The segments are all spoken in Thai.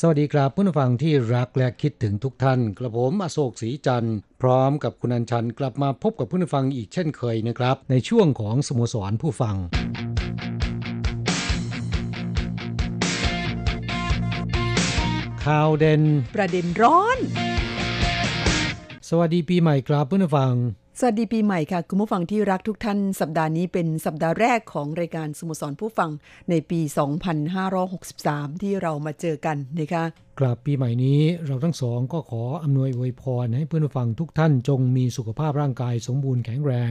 สวัสดีครับผู้ฟังที่รักและคิดถึงทุกท่าน กระผมอโศกศรีจันทร์พร้อมกับคุณอัญชันกลับมาพบกับผู้ฟังอีกเช่นเคยนะครับ ในช่วงของสโมสรผู้ฟังข่าวเด่นประเด็นร้อน สวัสดีปีใหม่ครับผู้ฟังส วัสดีปีใหม่ค่ะ คุณผู้ฟังที่รักทุกท่าน สัปดาห์นี้เป็นสัปดาห์แรกของรายการสโมสรผู้ฟังในปี 2563 ที่เรามาเจอกันนะคะกลับปีใหม่นี้เราทั้งสองก็ขออำนวยอวยพรให้เพื่อนผู้ฟังทุกท่านจงมีสุขภาพร่างกายสมบูรณ์แข็งแรง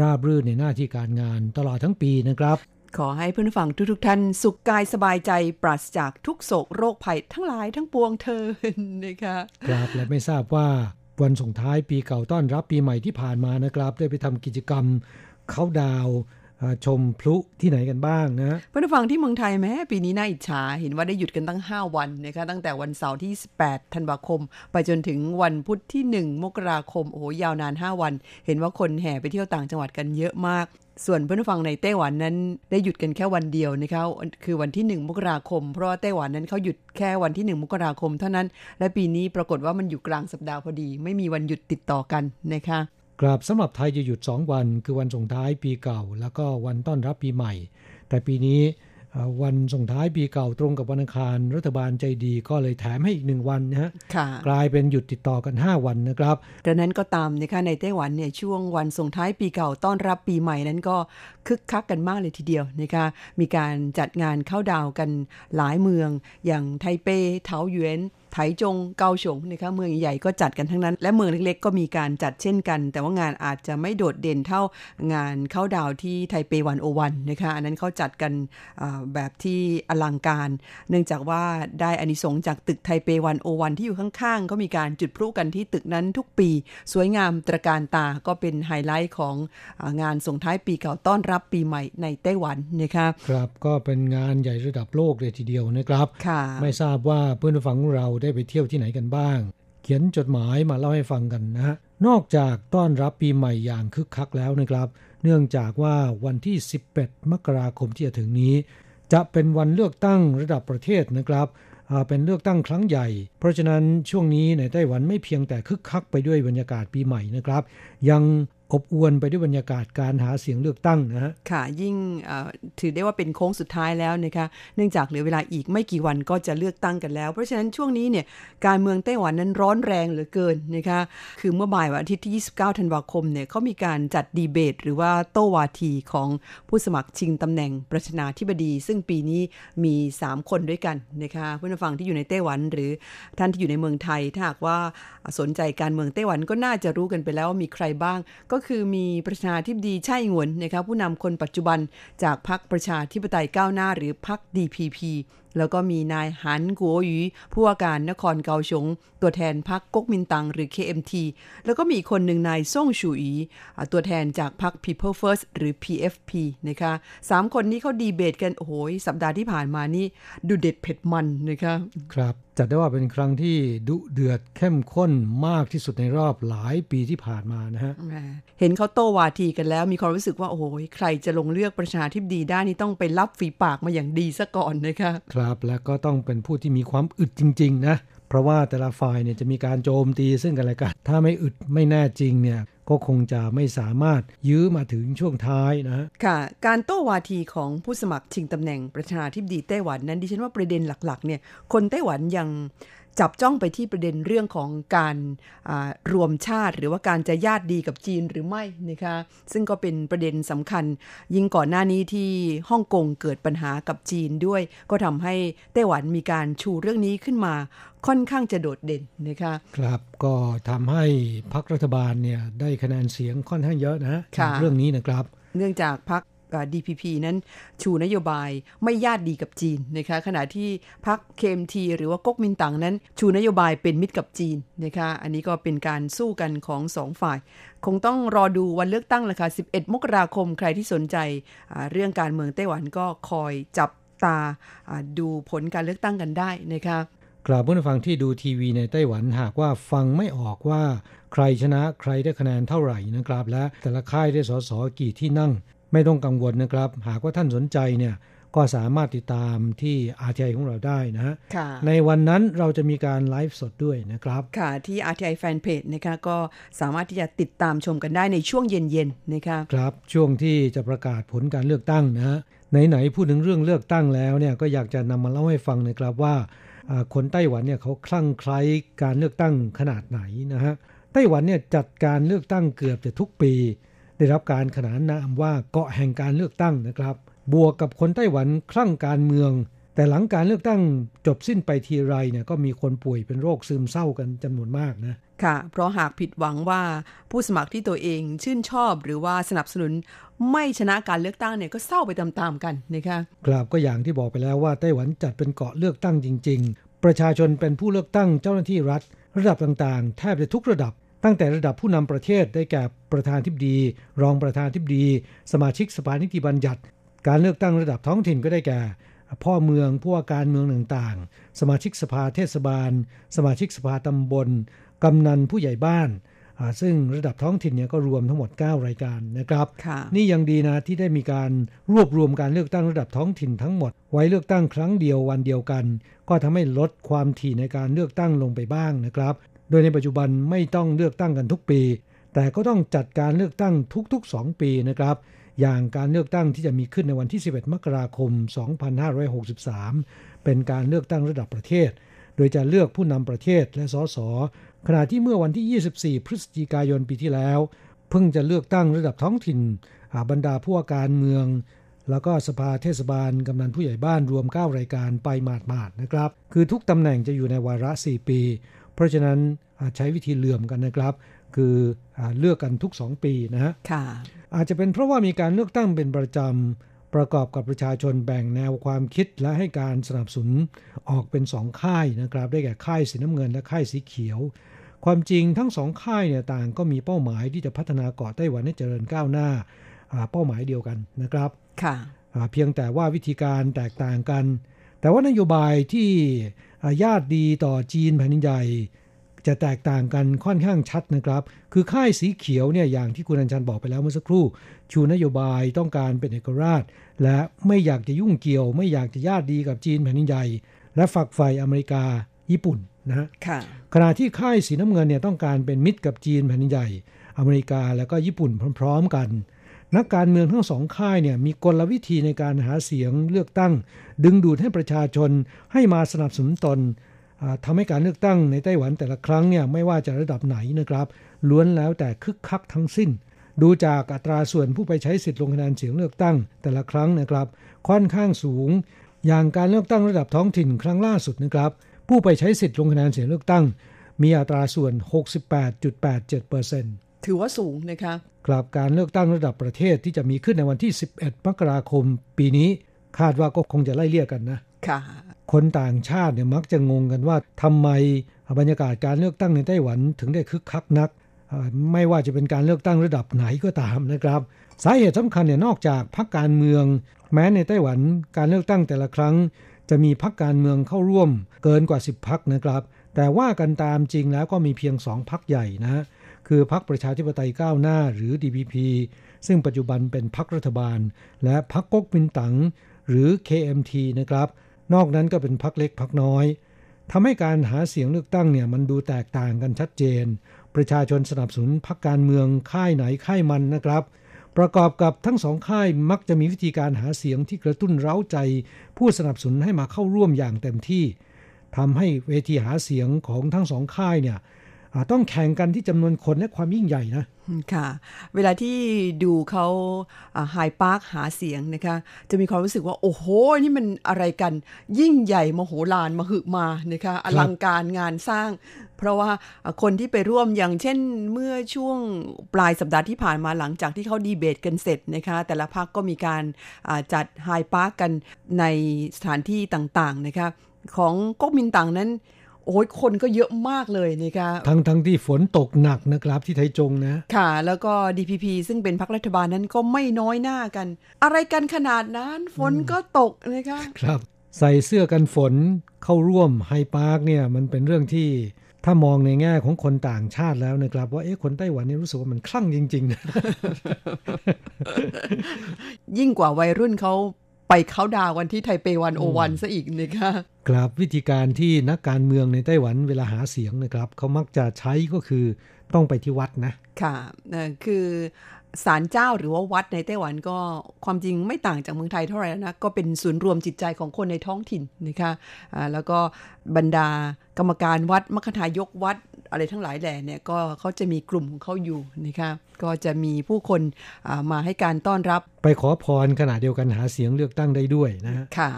ราบรื่นในหน้าที่การงานตลอดทั้งปีนะครับ ขอให้เพื่อนผู้ฟังทุกๆท่าน สุขกายสบายใจปราศจากทุกโศกโรคภัยทั้งหลายทั้งปวงเธอนะคะครับและไม่ทราบว่า วันส่งท้ายปีเก่าต้อนรับปีใหม่ที่ผ่านมานะครับ ได้ไปทำกิจกรรมเขาดาวชมพลุที่ไหนกันบ้างนะเพื่อนฟังที่เมืองไทยแม้ปีนี้น่าอิจฉาเห็นว่าได้หยุดกันตั้ง 5 วันนะคะตั้งแต่วันเสาร์ที่ 18 ธันวาคม ไปจนถึงวันพุธที่ 1 มกราคม โอ้โหยาวนาน 5 วัน เห็นว่าคนแห่ไปเที่ยวต่างจังหวัดกันเยอะมาก ส่วนเพื่อนผู้ฟังในไต้หวันนั้นได้หยุดกันแค่วันเดียวนะคะคือวันที่ 1 มกราคม เพราะว่าไต้หวันนั้นเขาหยุดแค่วันที่ 1 มกราคมเท่านั้น และปีนี้ปรากฏว่ามันอยู่กลางสัปดาห์พอดี ไม่มีวันหยุดติดต่อกันนะคะกราบสำหรับไทยจะหยุด 2 วัน คือวันส่งท้ายปีเก่า แล้วก็วันต้อนรับปีใหม่ แต่ปีนี้ วันส่งท้ายปีเก่าตรงกับวันอังคาร รัฐบาลใจดีก็เลยแถมให้อีกหนึ่งวันนะฮะกลายเป็นหยุดติดต่อกัน 5 วันนะครับดังนั้นก็ตามนะคะในไต้หวันเนี่ยช่วงวันส่งท้ายปีเก่าต้อนรับปีใหม่นั้นก็คึกคักกันมากเลยทีเดียวนะคะมีการจัดงานเข้าดาวกันหลายเมือง อย่างไทเปเถาหยวน ไถจงเกาฉงนะคะเมืองใหญ่ก็จัดกันทั้งนั้น และเมืองเล็กๆ ก็มีการจัดเช่นกัน แต่ว่างานอาจจะไม่โดดเด่นเท่างานเข้าดาวที่ไทเปวันโอวันนะคะอันนั้นเขาจัดกันแบบที่อลังการ เนื่องจากว่าได้อานิสงส์จากตึกไทเปวันโอวันที่อยู่ข้างๆ ก็มีการจุดพลุกันที่ตึกนั้นทุกปี สวยงามตระการตาก็เป็นไฮไลท์ของงานส่งท้ายปีเก่าต้อนรับปีใหม่ในไต้หวันนะคะครับก็เป็นงานใหญ่ระดับโลกเลยทีเดียวนะครับค่ะไม่ทราบว่าเพื่อนฟังเราได้ไปเที่ยวที่ไหนกันบ้าง เขียนจดหมายมาเล่าให้ฟังกันนะฮะนอกจากต้อนรับปีใหม่อย่างคึกคักแล้วนะครับ เนื่องจากว่าวันที่ 11 มกราคมที่จะถึงนี้ จะเป็นวันเลือกตั้งระดับประเทศนะครับเป็นเลือกตั้งครั้งใหญ่ เพราะฉะนั้นช่วงนี้ในไต้หวันไม่เพียงแต่คึกคักไปด้วยบรรยากาศปีใหม่นะครับ ยัง อบอวนไปด้วยบรรยากาศการหาเสียงเลือกตั้งนะฮะค่ะ ยิ่งถือได้ว่าเป็นโค้งสุดท้ายแล้วนะคะ เนื่องจากเหลือเวลาอีกไม่กี่วันก็จะเลือกตั้งกันแล้ว เพราะฉะนั้นช่วงนี้เนี่ยการเมืองไต้หวันนั้นร้อนแรงเหลือเกินนะคะ คือเมื่อบ่ายวันอาทิตย์ที่ 29 ธันวาคมเนี่ยเขามีการจัดดีเบต หรือว่าโต้วาทีของผู้สมัครชิงตำแหน่งประธานาธิบดี ซึ่งปีนี้มี 3 คนด้วยกันนะคะผู้นฟังที่อยู่ในไต้หวัน หรือท่านที่อยู่ในเมืองไทยถ้าหากว่าสนใจการเมืองไต้หวันก็น่าจะรู้กันไปแล้วว่ามีใครบ้างก็คือมีประธานาธิบดีไช่หงวนนะคะผู้นำคนปัจจุบันจากพรรคประชาธิปไตยก้าวหน้าหรือพรรค DPP แล้วก็มีนายหันกัวหยีผู้ว่าการนครเกาฉงตัวแทนพรรคก๊กมินตั๋งหรือ KMT แล้วก็มีคนหนึ่งนายซ่งชูอีตัวแทนจากพรรค People First หรือ PFP นะคะสามคนนี้เขาดีเบตกัน โอ้โหสัปดาห์ที่ผ่านมานี่ดูเด็ดเผ็ดมันนะคะครับ จัดได้ว่าเป็นครั้งที่ดุเดือดเข้มข้นมากที่สุดในรอบหลายปีที่ผ่านมานะฮะเห็นเขาโต้วาทีกันแล้ว มีความรู้สึกว่าโอ้โหใครจะลงเลือกประชาธิปดีได้นี่ต้องไปรับฝีปากมาอย่างดีซะก่อนนะคะครับ และก็ต้องเป็นผู้ที่มีความอึดจริง ๆ นะ เพราะว่าแต่ละฝ่ายเนี่ยจะมีการโจมตีซึ่งกันและกัน ถ้าไม่อึดไม่แน่จริงเนี่ยก็คงจะไม่สามารถยื้อมาถึงช่วงท้ายนะค่ะ การโต้วาทีของผู้สมัครชิงตำแหน่งประธานาธิบดีไต้หวันนั้นดิฉันว่าประเด็นหลักๆเนี่ยคนไต้หวันยัง จับจ้องไปที่ประเด็นเรื่องของการรวมชาติ หรือว่าการจะญาติดีกับจีนหรือไม่นะคะซึ่งก็เป็นประเด็นสำคัญ ยิ่งก่อนหน้านี้ที่ฮ่องกงเกิดปัญหากับจีนด้วย ก็ทำให้ไต้หวันมีการชูเรื่องนี้ขึ้นมาค่อนข้างจะโดดเด่นนะคะครับก็ทำให้พรรครัฐบาลเนี่ยได้คะแนนเสียงค่อนข้างเยอะนะจากเรื่องนี้นะครับ เนื่องจากพรรค DPP นั้นชูนโยบายไม่ญาติดีกับจีนนะคะขณะที่พรรคเคมทีหรือว่าก๊กมินตั๋งนั้น ชูนโยบายเป็นมิตรกับจีนนะคะอันนี้ก็เป็นการสู้กันของสองฝ่าย คงต้องรอดูวันเลือกตั้งละค่ะ 11 มกราคมใครที่สนใจเรื่องการเมืองไต้หวันก็คอยจับตาดูผลการเลือกตั้งกันได้นะคะกราบผู้ฟังที่ดูทีวีในไต้หวันหากว่าฟังไม่ออกว่า ใครชนะใครได้คะแนนเท่าไหร่นะครับ และแต่ละค่ายได้สสกี่ที่นั่ง ไม่ต้องกังวลนะครับ หากว่าท่านสนใจเนี่ยก็สามารถติดตามที่อาร์ทีไอของเราได้นะฮะ ในวันนั้นเราจะมีการไลฟ์สดด้วยนะครับ ค่ะ ที่ RTI Fanpage นะคะก็สามารถที่จะติดตามชมกันได้ในช่วงเย็นๆนะคะครับ ช่วงที่จะประกาศผลการเลือกตั้งนะฮะไหนๆพูดถึงเรื่องเลือกตั้งแล้วเนี่ยก็อยากจะนำมาเล่าให้ฟังนะครับว่า คนไต้หวันเนี่ยเขาคลั่งไคล้การเลือกตั้งขนาดไหนนะฮะ ไต้หวันเนี่ยจัดการเลือกตั้งเกือบจะทุกปี ได้รับการขนานนามว่าเกาะแห่งการเลือกตั้งนะครับ บวกกับคนไต้หวันคลั่งการเมือง แต่หลังการเลือกตั้งจบสิ้นไปทีไรเนี่ยก็มีคนป่วยเป็นโรคซึมเศร้ากันจำนวนมากนะค่ะ เพราะหากผิดหวังว่าผู้สมัครที่ตัวเองชื่นชอบหรือว่าสนับสนุนไม่ชนะการเลือกตั้งเนี่ยก็เศร้าไปตามๆกันนะคะกราบก็อย่างที่บอกไปแล้วว่าไต้หวันจัดเป็นเกาะเลือกตั้งจริง ๆ ประชาชนเป็นผู้เลือกตั้งเจ้าหน้าที่รัฐ ระดับต่างๆ แทบจะทุกระดับ ตั้งแต่ระดับผู้นำประเทศได้แก่ประธานทิบดี รองประธานทิบดี สมาชิกสภานิติบัญญัติ การเลือกตั้งระดับท้องถิ่นก็ได้แก่ พ่อเมืองผู้ว่าการเมืองต่างๆ สมาชิกสภาเทศบาล สมาชิกสภาตำบล กำนันผู้ใหญ่บ้าน ซึ่งระดับท้องถิ่นเนี่ยก็รวมทั้งหมด 9 รายการนะครับ นี่ยังดีนะที่ได้มีการรวบรวมการเลือกตั้งระดับท้องถิ่นทั้งหมด ไว้เลือกตั้งครั้งเดียววันเดียวกัน ก็ทำให้ลดความถี่ในการเลือกตั้งลงไปบ้างนะครับ โดยในปัจจุบันไม่ต้องเลือกตั้งกันทุกปี แต่ก็ต้องจัดการเลือกตั้งทุก ๆ 2 ปีนะครับ อย่างการเลือกตั้งที่จะมีขึ้นในวันที่ 11 มกราคม 2563 เป็นการเลือกตั้งระดับประเทศ โดยจะเลือกผู้นำประเทศและสส ขณะที่เมื่อวันที่ 24 พฤศจิกายนปีที่แล้ว เพิ่งจะเลือกตั้งระดับท้องถิ่นบรรดาผู้ว่าการเมืองแล้วก็สภาเทศบาล กำนันผู้ใหญ่บ้านรวม 9 รายการไปหมาดๆนะครับ คือทุกตำแหน่งจะอยู่ในวาระ 4 ปี ราะฉะนั้นใช้วิธีเลื่อมกันนะครับ คืออเลือกกันทุก2ปีนะฮะอาจจะเป็นเพราะว่ามีการเลือกตั้งเป็นประจำประกอบกับประชาชนแบ่งแนวความคิดและให้การสนับสนุนออกเป็นสองค่ายนะครับ ได้แก่ค่ายสีน้ำเงินและค่ายสีเขียว ความจริงทั้งสองค่ายเนี่ยต่างก็มีเป้าหมายที่จะพัฒนาเกาะไต้หวันให้เจริญก้าวหน้าเป้าหมายเดียวกันนะครับค่ะเพียงแต่ว่าวิธีการแตกต่างกัน แต่ว่านโยบายที่ญาติดีต่อจีนแผ่นดินใหญ่ จะแตกต่างกันค่อนข้างชัดนะครับ คือค่ายสีเขียวเนี่ยอย่างที่คุณอัญชันบอกไปแล้วเมื่อสักครู่ ชูนโยบายต้องการเป็นเอกราช และไม่อยากจะยุ่งเกี่ยว ไม่อยากจะญาติดีกับจีนแผ่นดินใหญ่ และฝักใฝ่อเมริกาญี่ปุ่นนะฮะขณะที่ค่ายสีน้ำเงินเนี่ยต้องการเป็นมิตรกับจีนแผ่นดินใหญ่ อเมริกาแล้วก็ญี่ปุ่นพร้อม ๆ กัน นักการเมืองทั้งสองค่ายเนี่ยมีกลวิธีในการหาเสียงเลือกตั้ง ดึงดูดให้ประชาชนให้มาสนับสนุนตนทำให้การเลือกตั้งในไต้หวันแต่ละครั้งเนี่ยไม่ว่าจะระดับไหนนะครับ ล้วนแล้วแต่คึกคักทั้งสิ้น ดูจากอัตราส่วนผู้ไปใช้สิทธิ์ลงคะแนนเสียงเลือกตั้ง แต่ละครั้งนะครับ ค่อนข้างสูง อย่างการเลือกตั้งระดับท้องถิ่นครั้งล่าสุดนะครับ ผู้ไปใช้สิทธิ์ลงคะแนนเสียงเลือกตั้ง มีอัตราส่วน 68.87%ถือว่าสูงนะคะ กลับการเลือกตั้งระดับประเทศที่จะมีขึ้นในวันที่ 11 มกราคม ปีนี้คาดว่าก็คงจะไล่เลี่ยกันนะค่ะคนต่างชาติเนี่ยมักจะงงกันว่าทำไมบรรยากาศการเลือกตั้งในไต้หวันถึงได้คึกคักนัก ไม่ว่าจะเป็นการเลือกตั้งระดับไหนก็ตามนะครับ สาเหตุสำคัญเนี่ยนอกจากพรรคการเมือง แม้ในไต้หวันการเลือกตั้งแต่ละครั้ง จะมีพรรคการเมืองเข้าร่วมเกินกว่า 10พรรคนะครับ แต่ว่ากันตามจริงแล้วก็มีเพียง2พรรคใหญ่นะ คือพรรคประชาธิปไตยก้าวหน้าหรือ DPP ซึ่งปัจจุบันเป็นพรรครัฐบาล และพรรคก๊กมินตั๋งหรือ KMT นะครับ นอกนั้นก็เป็นพักเล็กพักน้อยทำให้การหาเสียงเลือกตั้งเนี่ยมันดูแตกต่างกันชัดเจน ประชาชนสนับสนุนพักการเมืองค่ายไหนค่ายมันนะครับ ประกอบกับทั้งสองค่ายมักจะมีวิธีการหาเสียงที่กระตุ้นเร้าใจ ผู้สนับสนุนให้มาเข้าร่วมอย่างเต็มที่ทำให้เวทีหาเสียงของทั้งสองค่ายเนี่ย ต้องแข่งกันที่จำนวนคนและความยิ่งใหญ่นะ ค่ะ เวลาที่ดูเขาไฮพาร์คหาเสียงนะคะ จะมีความรู้สึกว่า โอ้โห นี่มันอะไรกัน ยิ่งใหญ่มโหฬารมหึมานะคะอลังการงานสร้าง เพราะว่าคนที่ไปร่วมอย่างเช่นเมื่อช่วงปลายสัปดาห์ที่ผ่านมาหลังจากที่เขาดีเบตกันเสร็จนะคะ แต่ละพรรคก็มีการจัดไฮด์ปาร์กกันในสถานที่ต่างๆนะคะของก๊กมินตั๋งนั้น โอ้ยคนก็เยอะมากเลยนี่ค่ะทั้งทั้งที่ฝนตกหนักนะครับที่ไทจงนะ ค่ะ แล้วก็ DPP ซึ่งเป็นพรรครัฐบาลนั้นก็ไม่น้อยหน้ากัน อะไรกันขนาดนั้นฝนก็ตกนะคะครับ ใส่เสื้อกันฝนเข้าร่วมไฮด์ปาร์กเนี่ยมันเป็นเรื่องที่ถ้ามองในแง่ของคนต่างชาติแล้วนะครับ ว่าเอ๊ะคนไต้หวันนี่รู้สึกว่ามันคลั่งจริง ๆ ยิ่งกว่าวัยรุ่นเขา ไปเขาดาววันที่ไทเป One O One ซะอีกนะคะครับวิธีการที่นักการเมืองในไต้หวันเวลาหาเสียงนะครับเขามักจะใช้ก็คือต้องไปที่วัดนะ ค่ะคือศาลเจ้าหรือว่าวัดในไต้หวันก็ความจริงไม่ต่างจากเมืองไทยเท่าไหร่นะ ก็เป็นศูนย์รวมจิตใจของคนในท้องถิ่นนะคะะแล้วก็บรรดากรรมการวัดมคทายกวัด อะไรทั้งหลายแหล่เนี่ยก็เขาจะมีกลุ่มของเขาอยู่นะคะก็จะมีผู้คนมาให้การต้อนรับ ไปขอพรขณะเดียวกันหาเสียงเลือกตั้งได้ด้วยนะฮะค่ะ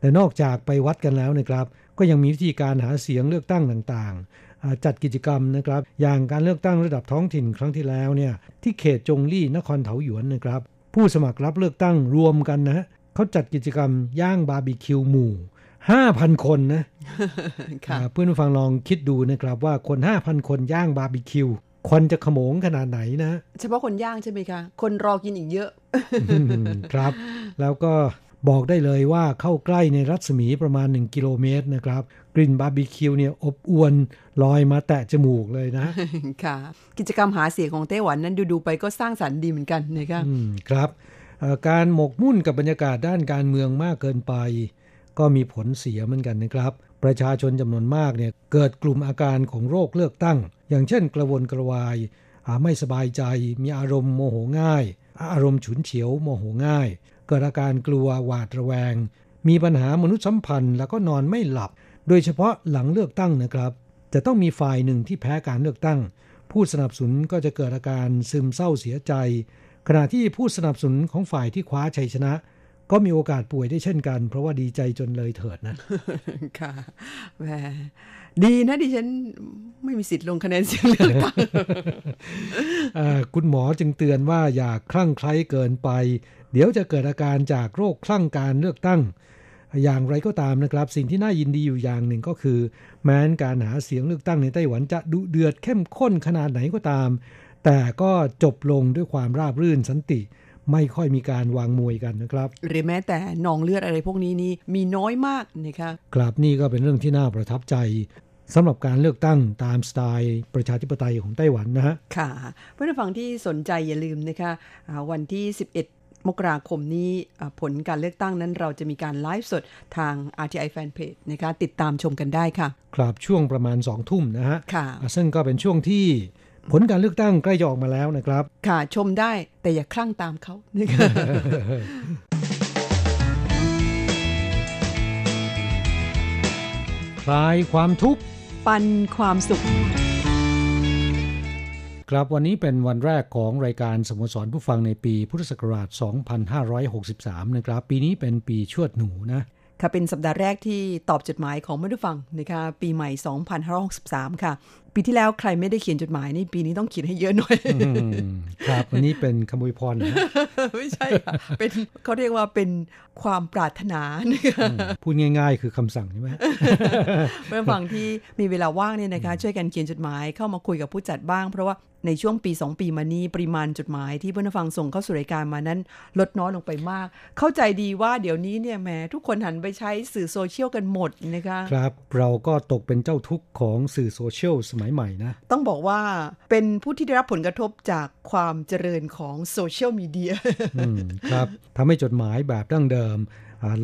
แต่นอกจากไปวัดกันแล้วนะครับ ก็ยังมีวิธีการหาเสียงเลือกตั้งต่างๆ จัดกิจกรรมนะครับ อย่างการเลือกตั้งระดับท้องถิ่นครั้งที่แล้วเนี่ยที่เขตจงลี่นครเถาหยวนนะครับ ผู้สมัครรับเลือกตั้งรวมกันนะเขาจัดกิจกรรมย่างบาร์บีคิวหมู่ 5,000คนนะเพื่อนผู้ฟังลองคิดดูนะครับว่าคน5,000คนย่างบาร์บีคิวควันจะขโมงขนาดไหนนะ เฉพาะคนย่างใช่ไหมคะ คนรอกินอีกเยอะ ครับ แล้วก็บอกได้เลยว่าเข้าใกล้ในรัศมีประมาณ 1 กิโลเมตรนะครับ กลิ่นบาร์บีคิวเนี่ยอบอวนลอยมาแตะจมูกเลยนะ ค่ะ กิจกรรมหาเสียงของไต้หวันนั้นดู ๆ ไปก็สร้างสรรค์ดีเหมือนกันนะครับครับ การหมกมุ่นกับบรรยากาศด้านการเมืองมากเกินไป ก็มีผลเสียเหมือนกันนะครับ ประชาชนจำนวนมากเนี่ยเกิดกลุ่มอาการของโรคเลือกตั้ง อย่างเช่น กระวนกระวายไม่สบายใจ มีอารมณ์โมโหง่าย อารมณ์ฉุนเฉียวโมโหง่าย เกิดอาการกลัวหวาดระแวง มีปัญหามนุษยสัมพันธ์ แล้วก็นอนไม่หลับ โดยเฉพาะหลังเลือกตั้งนะครับ จะต้องมีฝ่ายหนึ่งที่แพ้การเลือกตั้ง ผู้สนับสนุนก็จะเกิดอาการซึมเศร้าเสียใจ ขณะที่ผู้สนับสนุนของฝ่ายที่คว้าชัยชนะ ก็มีโอกาสป่วยได้เช่นกัน เพราะว่าดีใจจนเลยเถิดนะ ค่ะแหมดีนะดิฉันไม่มีสิทธิ์ลงคะแนนเสียงเลือกตั้งคุณหมอจึงเตือนว่าอย่าคลั่งไคล้เกินไป เดี๋ยวจะเกิดอาการจากโรคคลั่งการเลือกตั้ง อย่างไรก็ตามนะครับ สิ่งที่น่ายินดีอยู่อย่างหนึ่งก็คือ แม้นการหาเสียงเลือกตั้งในไต้หวันจะดุเดือดเข้มข้นขนาดไหนก็ตาม แต่ก็จบลงด้วยความราบรื่นสันติ ไม่ค่อยมีการวางมวยกันนะครับ หรือแม้แต่นองเลือดอะไรพวกนี้นี่มีน้อยมากนะครับกลับนี่ก็เป็นเรื่องที่น่าประทับใจสำหรับการเลือกตั้งตามสไตล์ประชาธิปไตยของไต้หวันนะฮะค่ะเพื่อนฟังที่สนใจอย่าลืมนะคะวันที่ 11มกราคมนี้ผลการเลือกตั้งนั้นเราจะมีการไลฟ์สดทาง RTI Fanpage นะคะติดตามชมกันได้ค่ะ ครับช่วงประมาณสองทุ่มนะฮะค่ะซึ่งก็เป็นช่วงที่ ผลการเลือกตั้งใกล้จะออกมาแล้วนะครับ ค่ะชมได้แต่อย่าคลั่งตามเขานะคะคลายความทุกข์ ปันความสุข ครับวันนี้เป็นวันแรกของรายการสโมสรผู้ฟังในปีพุทธศักราช 2563 นะครับ ปีนี้เป็นปีชวดหนูนะค่ะเป็นสัปดาห์แรกที่ตอบจดหมายของผู้ฟังนะคะปีใหม่ 2563 ค่ะ ปีที่แล้วใครไม่ได้เขียนจดหมายนี่ปีนี้ต้องเขียนให้เยอะหน่อยครับวันนี้เป็นคำอวยพรนะไม่ใช่ค่ะเป็นเขาเรียกว่าเป็นความปรารถนาพูดง่าย ๆ คือคำสั่งใช่ไหมเมื่อฟังที่มีเวลาว่างเนี่ยนะคะช่วยกันเขียนจดหมายเข้ามาคุยกับผู้จัดบ้าง เพราะว่าในช่วงปี 2 ปีมานี้ปริมาณจดหมายที่เพื่อนฟังส่งเข้าสู่รายการมานั้น ลดน้อยลงไปมาก เข้าใจดีว่าเดี๋ยวนี้เนี่ยแหมทุกคนหันไปใช้สื่อโซเชียลกันหมดนะคะ ครับ เราก็ตกเป็นเจ้าทุกข์ของสื่อโซเชียลสมัยใหม่นะ ต้องบอกว่าเป็นผู้ที่ได้รับผลกระทบจากความเจริญของโซเชียลมีเดียครับทำให้จดหมายแบบดั้งเดิม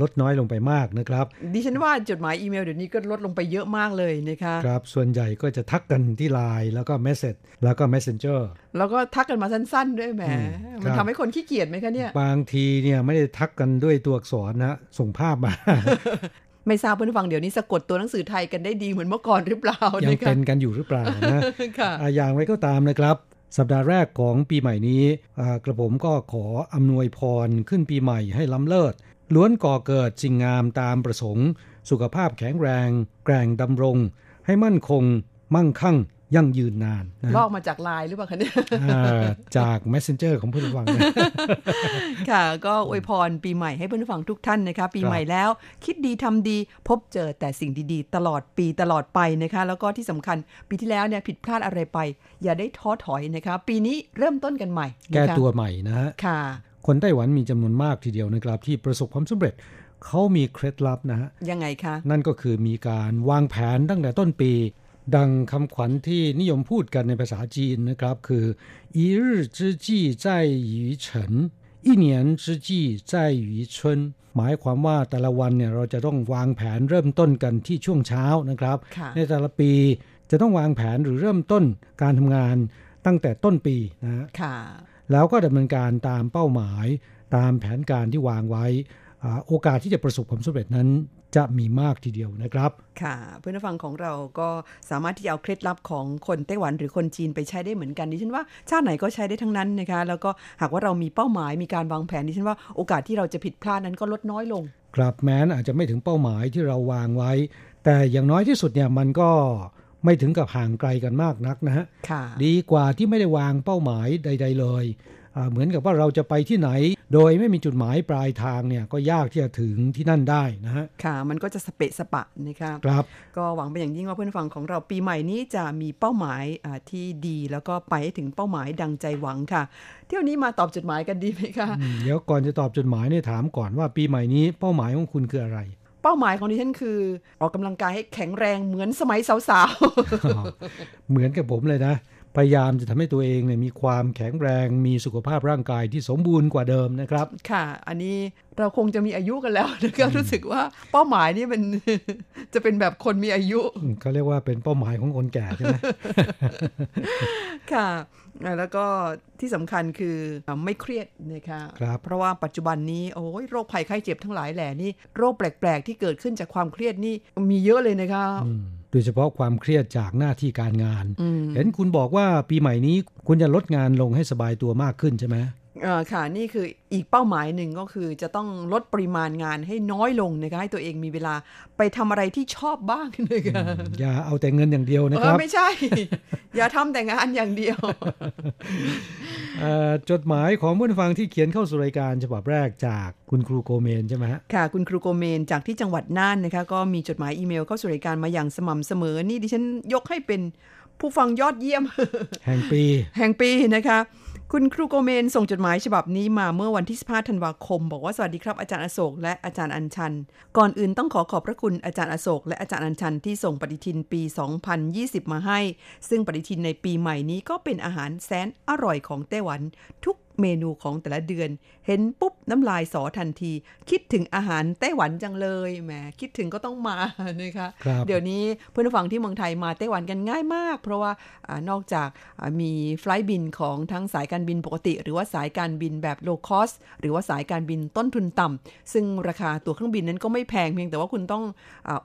ลดน้อยลงไปมากนะครับ ดิฉันว่าจดหมายอีเมลเดี๋ยวนี้ก็ลดลงไปเยอะมากเลยนะคะครับ ส่วนใหญ่ก็จะทักกันที่ไลน์แล้วก็ message แล้วก็ Messenger แล้วก็ทักกันมาสั้นๆ ด้วยแหมมันทำให้คนขี้เกียจไหมคะเนี่ย บางทีเนี่ยไม่ได้ทักกันด้วยตัวอักษรนะ ส่งภาพมา ไม่ทราบเพื่อนฟังเดี๋ยวนี้สะกดตัวหนังสือไทยกันได้ดีเหมือนเมื่อก่อนหรือเปล่ายังเป็นกันอยู่หรือเปล่านะค่ะอย่างไรก็ตามนะครับสัปดาห์แรกของปีใหม่นี้กระผมก็ขออำนวยพรขึ้นปีใหม่ให้ล้ำเลิศ ล้วนก่อเกิดสิ่งงามตามประสงค์ สุขภาพแข็งแรง แกร่งดำรง ให้มั่นคง มั่งคั่ง ยั่งยืนนานลอกมาจากไลน์หรือเปล่าคะเนี่ยจาก messenger ของผู้ฟัง ค่ะ ก็อวยพรปีใหม่ให้ผู้ฟังทุกท่านนะคะ ปีใหม่แล้ว คิดดีทำดีพบเจอแต่สิ่งดีๆ ตลอดปีตลอดไปนะคะ แล้วก็ที่สำคัญปีที่แล้วเนี่ยผิดพลาดอะไรไป อย่าได้ท้อถอยนะคะ ปีนี้เริ่มต้นกันใหม่ แก้ตัวใหม่นะฮะค่ะ คนไต้หวันมีจำนวนมากทีเดียวนะครับที่ประสบความสำเร็จเขามีเคล็ดลับนะฮะยังไงคะ นั่นก็คือมีการวางแผนตั้งแต่ต้นปี ดังคำขวัญที่นิยมพูดกันในภาษาจีนนะครับ คือ一日之计在于晨一年之计在于春หมายความว่าแต่ละวันเนี่ยเราจะต้องวางแผนเริ่มต้นกันที่ช่วงเช้านะครับ ในแต่ละปีจะต้องวางแผนหรือเริ่มต้นการทำงานตั้งแต่ต้นปีนะแล้วก็ดำเนินการตามเป้าหมายตามแผนการที่วางไว้โอกาสที่จะประสบความสำเร็จนั้น จะมีมากทีเดียวนะครับ ค่ะเพื่อนฟังของเราก็สามารถที่จะเอาเคล็ดลับของคนไต้หวันหรือคนจีนไปใช้ได้เหมือนกันดิฉันว่าชาติไหนก็ใช้ได้ทั้งนั้นนะคะ แล้วก็หากว่าเรามีเป้าหมายมีการวางแผนดิฉันว่าโอกาสที่เราจะผิดพลาดนั้นก็ลดน้อยลง ครับแม้นอาจจะไม่ถึงเป้าหมายที่เราวางไว้ แต่อย่างน้อยที่สุดเนี่ยมันก็ไม่ถึงกับห่างไกลกันมากนักนะฮะดีกว่าที่ไม่ได้วางเป้าหมายใด ๆ เลย เหมือนกับว่าเราจะไปที่ไหน โดยไม่มีจุดหมายปลายทางเนี่ยก็ยากที่จะถึงที่นั่นได้นะฮะค่ะ มันก็จะสเปะสปะนะครับครับก็หวังเป็นอย่างยิ่งว่าเพื่อนฟังของเราปีใหม่นี้จะมีเป้าหมายที่ดีแล้วก็ไปถึงเป้าหมายดังใจหวังค่ะ เที่ยวนี้มาตอบจดหมายกันดีไหมคะเดี๋ยวก่อนจะตอบจดหมายเนี่ยถามก่อนว่าปีใหม่นี้เป้าหมายของคุณคืออะไรเป้าหมายของดิฉันคือออกกำลังกายให้แข็งแรงเหมือนสมัยสาวๆ เหมือนกับผมเลยนะ พยายามจะทำให้ตัวเองเนี่ยมีความแข็งแรง มีสุขภาพร่างกายที่สมบูรณ์กว่าเดิมนะครับ ค่ะ อันนี้เราคงจะมีอายุกันแล้วนะครับรู้สึกว่าเป้าหมายนี่มันจะเป็นแบบคนมีอายุเขาเรียกว่าเป็นเป้าหมายของคนแก่ใช่ไหมค่ะ แล้วก็ที่สำคัญคือไม่เครียดนะคะคเพราะว่าปัจจุบันนี้โอ้ยโรคภัยไข้เจ็บทั้งหลายแหล่นี่โรคแปลก ๆ ที่เกิดขึ้นจากความเครียดนี่มีเยอะเลยนะคะ โดยเฉพาะความเครียดจากหน้าที่การงาน เห็นคุณบอกว่าปีใหม่นี้คุณจะลดงานลงให้สบายตัวมากขึ้นใช่ไหม อ่าค่ะนี่คืออีกเป้าหมายหนึ่งก็คือจะต้องลดปริมาณงานให้น้อยลงนะคะให้ตัวเองมีเวลาไปทำอะไรที่ชอบบ้างนะคะอย่าเอาแต่เงินอย่างเดียวนะครับไม่ใช่ อย่าทำแต่งานอย่างเดียวจดหมายของผู้ฟังที่เขียนเข้าสู่รายการฉบับแรกจากคุณครูโกเมนใช่ไหมค่ะ คุณครูโกเมนจากที่จังหวัดน่านนะคะก็มีจดหมายอีเมลเข้าสู่รายการมาอย่างสม่ำเสมอ นี่ดิฉันยกให้เป็นผู้ฟังยอดเยี่ยม แห่งปี แห่งปีนะคะ คุณครูโกเมนส่งจดหมายฉบับนี้มาเมื่อวันที่ 15 ธันวาคม บอกว่าสวัสดีครับอาจารย์อโศกและอาจารย์อัญชัน ก่อนอื่นต้องขอขอบพระคุณอาจารย์อโศกและอาจารย์อัญชันที่ส่งปฏิทินปี 2020 มาให้ ซึ่งปฏิทินในปีใหม่นี้ก็เป็นอาหารแสนอร่อยของไต้หวัน ทุก เมนูของแต่ละเดือน เห็นปุ๊บน้ำลายสอทันที คิดถึงอาหารไต้หวันจังเลยแหมคิดถึงก็ต้องมานะคะเดี๋ยวนี้เพื่อนฟังที่เมืองไทยมาไต้หวันกันง่ายมาก เพราะว่าอนอกจากมีไฟล์บินของทั้งสายการบินปกติ หรือว่าสายการบินแบบโลคอสหรือว่าสายการบินต้นทุนต่ำซึ่งราคาตั๋วเครื่องบินนั้นก็ไม่แพงเพียงแต่ว่าคุณต้อง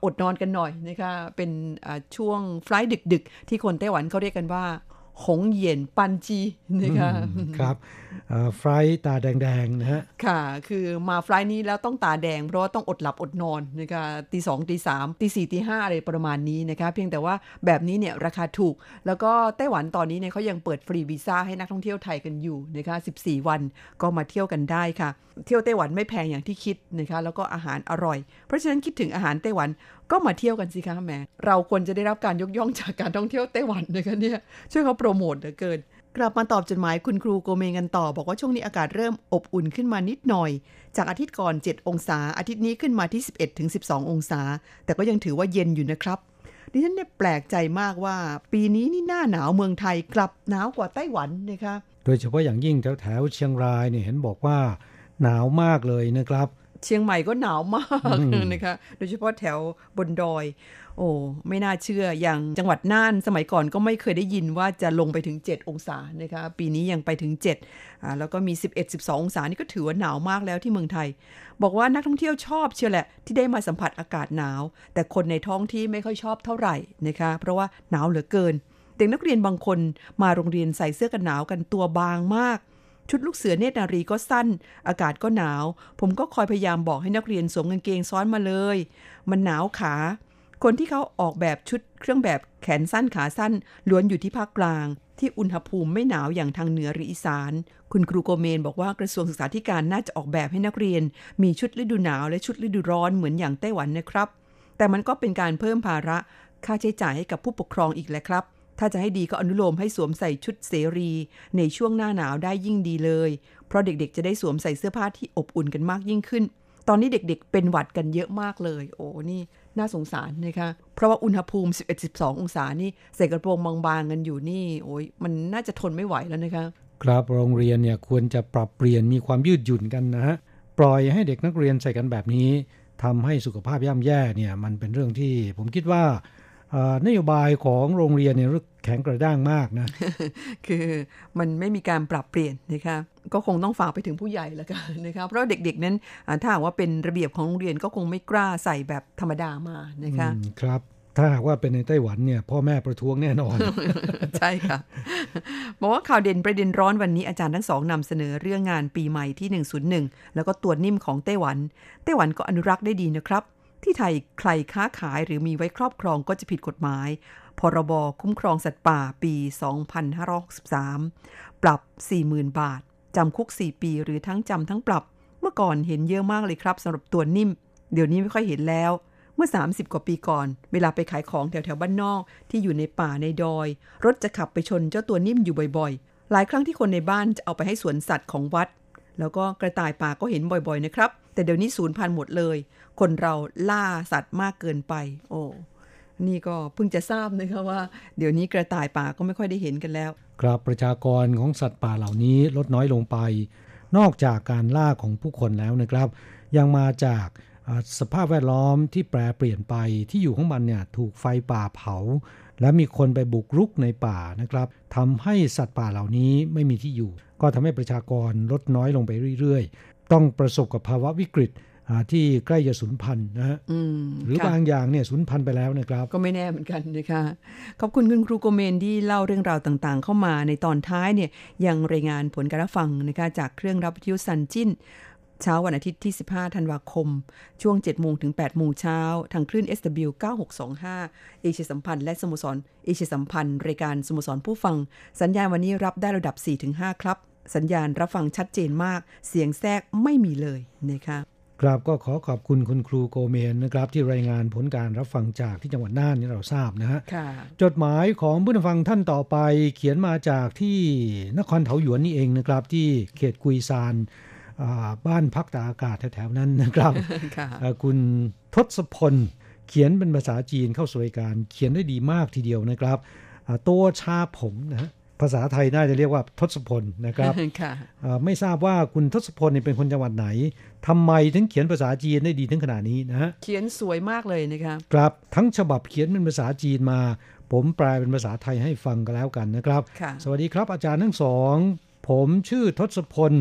อดนอนกันหน่อยนะคะเป็นช่วงไฟล์ดึก ๆ ที่คนไต้หวันเขาเรียกกันว่า หงเหยียนปันจีนะคะครับไฟตาแดงๆนะฮะค่ะ คือมาไฟนี้แล้วต้องตาแดง เพราะว่าต้องอดหลับอดนอนนะคะตีสองตีสามตีสี่ตีห้าอะไรประมาณนี้นะคะเพียงแต่ว่าแบบนี้เนี่ยราคาถูก แล้วก็ไต้หวันตอนนี้เนี่ยเขายังเปิดฟรีวีซ่าให้นักท่องเที่ยวไทยกันอยู่นะคะ14 วันก็มาเที่ยวกันได้ค่ะ เที่ยวไต้หวันไม่แพงอย่างที่คิดนะคะแล้วก็อาหารอร่อย เพราะฉะนั้นคิดถึงอาหารไต้หวัน ก็มาเที่ยวกันสิคะแม่เราควรจะได้รับการยกย่องจากการท่องเที่ยวไต้หวันนะคะเนี่ยช่วยเขาโปรโมทเหลือเกิน กลับมาตอบจดหมายคุณครูโกเมงกันต่อ บอกว่าช่วงนี้อากาศเริ่มอบอุ่นขึ้นมานิดหน่อย จากอาทิตย์ก่อน 7 องศา อาทิตย์นี้ขึ้นมาที่ 11ถึง12 องศา แต่ก็ยังถือว่าเย็นอยู่นะครับดิฉันเนี่ยแปลกใจมากว่า ปีนี้นี่หน้าหนาวเมืองไทยกลับหนาวกว่าไต้หวันนะคะโดยเฉพาะอย่างยิ่งแถวแถวเชียงรายเนี่ยเห็นบอกว่าหนาวมากเลยนะครับ เชียงใหม่ก็หนาวมากนะคะ โดยเฉพาะแถวบนดอย โอ้ไม่น่าเชื่ออย่างจังหวัดน่านสมัยก่อนก็ไม่เคยได้ยินว่าจะลงไปถึง 7 องศานะคะ ปีนี้ยังไปถึง7อ่าแล้วก็มี 11-12 องศานี่ก็ถือว่าหนาวมากแล้วที่เมืองไทย บอกว่านักท่องเที่ยวชอบเชียวแหละ ที่ได้มาสัมผัสอากาศหนาว แต่คนในท้องที่ไม่ค่อยชอบเท่าไหร่นะคะ เพราะว่าหนาวเหลือเกินเด็กนักเรียนบางคนมาโรงเรียนใส่เสื้อกันหนาวกันตัวบางมาก ชุดลูกเสือเนตรนารีก็สั้น อากาศก็หนาว ผมก็คอยพยายามบอกให้นักเรียนสวมกางเกงซ้อนมาเลย มันหนาวขา คนที่เขาออกแบบชุดเครื่องแบบแขนสั้นขาสั้นล้วนอยู่ที่ภาคกลาง ที่อุณหภูมิไม่หนาวอย่างทางเหนือหรืออีสาน คุณครูโกเมนบอกว่ากระทรวงศึกษาธิการน่าจะออกแบบให้นักเรียน มีชุดฤดูหนาวและชุดฤดูร้อนเหมือนอย่างไต้หวันนะครับ แต่มันก็เป็นการเพิ่มภาระค่าใช้จ่ายให้กับผู้ปกครองอีกแหละครับ ถ้าจะให้ดีก็อนุโลมให้สวมใส่ชุดเสรี ในช่วงหน้าหนาวได้ยิ่งดีเลย เพราะเด็กๆ จะได้สวมใส่เสื้อผ้าที่อบอุ่นกันมากยิ่งขึ้น ตอนนี้เด็กๆ เป็นหวัดกันเยอะมากเลย โอ้นี่น่าสงสารนะคะ เพราะว่าอุณหภูมิ 11-12 องศานี่ใส่กระโปรงบางๆกันอยู่นี่ โอ้ยมันน่าจะทนไม่ไหวแล้วนะคะ ครับโรงเรียนเนี่ยควรจะปรับเปลี่ยนมีความยืดหยุ่นกันนะฮะปล่อยให้เด็กนักเรียนใส่กันแบบนี้ทำให้สุขภาพย่ำแย่เนี่ยมันเป็นเรื่องที่ผมคิดว่า นโยบายของโรงเรียนเนี่ยแข็งกระด้างมากนะ คือมันไม่มีการปรับเปลี่ยนนะคะก็คงต้องฝากไปถึงผู้ใหญ่แล้วกันนะคะเพราะเด็กๆนั้นอ่าถ้าหากว่าเป็นระเบียบของโรงเรียนก็คงไม่กล้าใส่แบบธรรมดามานะคะอืมครับถ้าหากว่าเป็นในไต้หวันเนี่ยพ่อแม่ประท้วงแน่นอน ใช่ค่ะบอกว่าข่าวเด่นประเด็นร้อนวันนี้อาจารย์ทั้งสองนำเสนอเรื่องงานปีใหม่ที่ 101 แล้วก็ตัวนิ่มของไต้หวัน ไต้หวันก็อนุรักษ์ได้ดีนะครับ ที่ไทยใครค้าขายหรือมีไว้ครอบครองก็จะผิดกฎหมาย พรบคุ้มครองสัตว์ป่าปี 2563 ปรับ 40,000 บาท จำคุก 4 ปีหรือทั้งจำทั้งปรับ เมื่อก่อนเห็นเยอะมากเลยครับสำหรับตัวนิ่ม เดี๋ยวนี้ไม่ค่อยเห็นแล้ว เมื่อ 30 กว่าปีก่อน เวลาไปขายของแถวๆบ้านนอกที่อยู่ในป่าในดอย รถจะขับไปชนเจ้าตัวนิ่มอยู่บ่อยๆ หลายครั้งที่คนในบ้านจะเอาไปให้สวนสัตว์ของวัด แล้วก็กระต่ายป่าก็เห็นบ่อยๆนะครับ แต่เดี๋ยวนี้สูญพันธุ์หมดเลย คนเราล่าสัตว์มากเกินไป โอ้นี่ก็เพิ่งจะทราบนะคะว่า เดี๋ยวนี้กระต่ายป่าก็ไม่ค่อยได้เห็นกันแล้ว ครับประชากรของสัตว์ป่าเหล่านี้ลดน้อยลงไป นอกจากการล่าของผู้คนแล้วนะครับ ยังมาจากสภาพแวดล้อมที่แปรเปลี่ยนไปที่อยู่ของมันเนี่ยถูกไฟป่าเผา และมีคนไปบุกรุกในป่านะครับทำให้สัตว์ป่าเหล่านี้ไม่มีที่อยู่ ก็ทำให้ประชากรลดน้อยลงไปเรื่อยๆ ต้องประสบกับภาวะวิกฤตอ่าที่ใกล้จะสูญพันธุ์นะฮะอืมหรือค่ะบางอย่างเนี่ยสูญพันธุ์ไปแล้วนะครับ ก็ไม่แน่เหมือนกันนะคะขอบคุณคุณครูโกเมนที่เล่าเรื่องราวต่างๆ เข้ามาในตอนท้ายเนี่ยยังรายงานผลการรับฟังนะคะจากเครื่องรับวิทยุซันจิน เช้าวันอาทิตย์ที่ 15 ธันวาคม ช่วง 7 โมงถึง 8 โมงเช้า ทางคลื่น SW 9625 เอเชียสัมพันธ์และสโมสรเอเชียสัมพันธ์ รายการสโมสรผู้ฟัง สัญญาณวันนี้รับได้ระดับ 4-5 ครับ สัญญาณรับฟังชัดเจนมาก เสียงแทรกไม่มีเลยนะคะครับก็ขอขอบคุณคุณครูโกเมนนะครับ ที่รายงานผลการรับฟังจากที่จังหวัดน่านนี่เราทราบนะฮะค่ะจดหมายของผู้ฟังท่านต่อไป เขียนมาจากที่นครเถาหยวนนี่เองนะครับ ที่เขตกุยซานอ่า บ้านพักตากอากาศแถวๆนั้นนะครับค่ะอ่าคุณทศพลเขียนเป็นภาษาจีนเข้าสู่รายการ เขียนได้ดีมากทีเดียวนะครับอ่าตัวชาผมนะฮะภาษาไทยน่าจะเรียกว่าทศพลนะครับค่ะอ่าไม่ทราบว่าคุณทศพลเนี่ยเป็นคนจังหวัดไหนทำไมถึงเขียนภาษาจีนได้ดีถึงขนาดนี้นะฮะเขียนสวยมากเลยนะคะครับทั้งฉบับเขียนเป็นภาษาจีนมา ผมแปลเป็นภาษาไทยให้ฟังกันแล้วกันนะครับค่ะสวัสดีครับอาจารย์ทั้งสอง ผมชื่อทศพล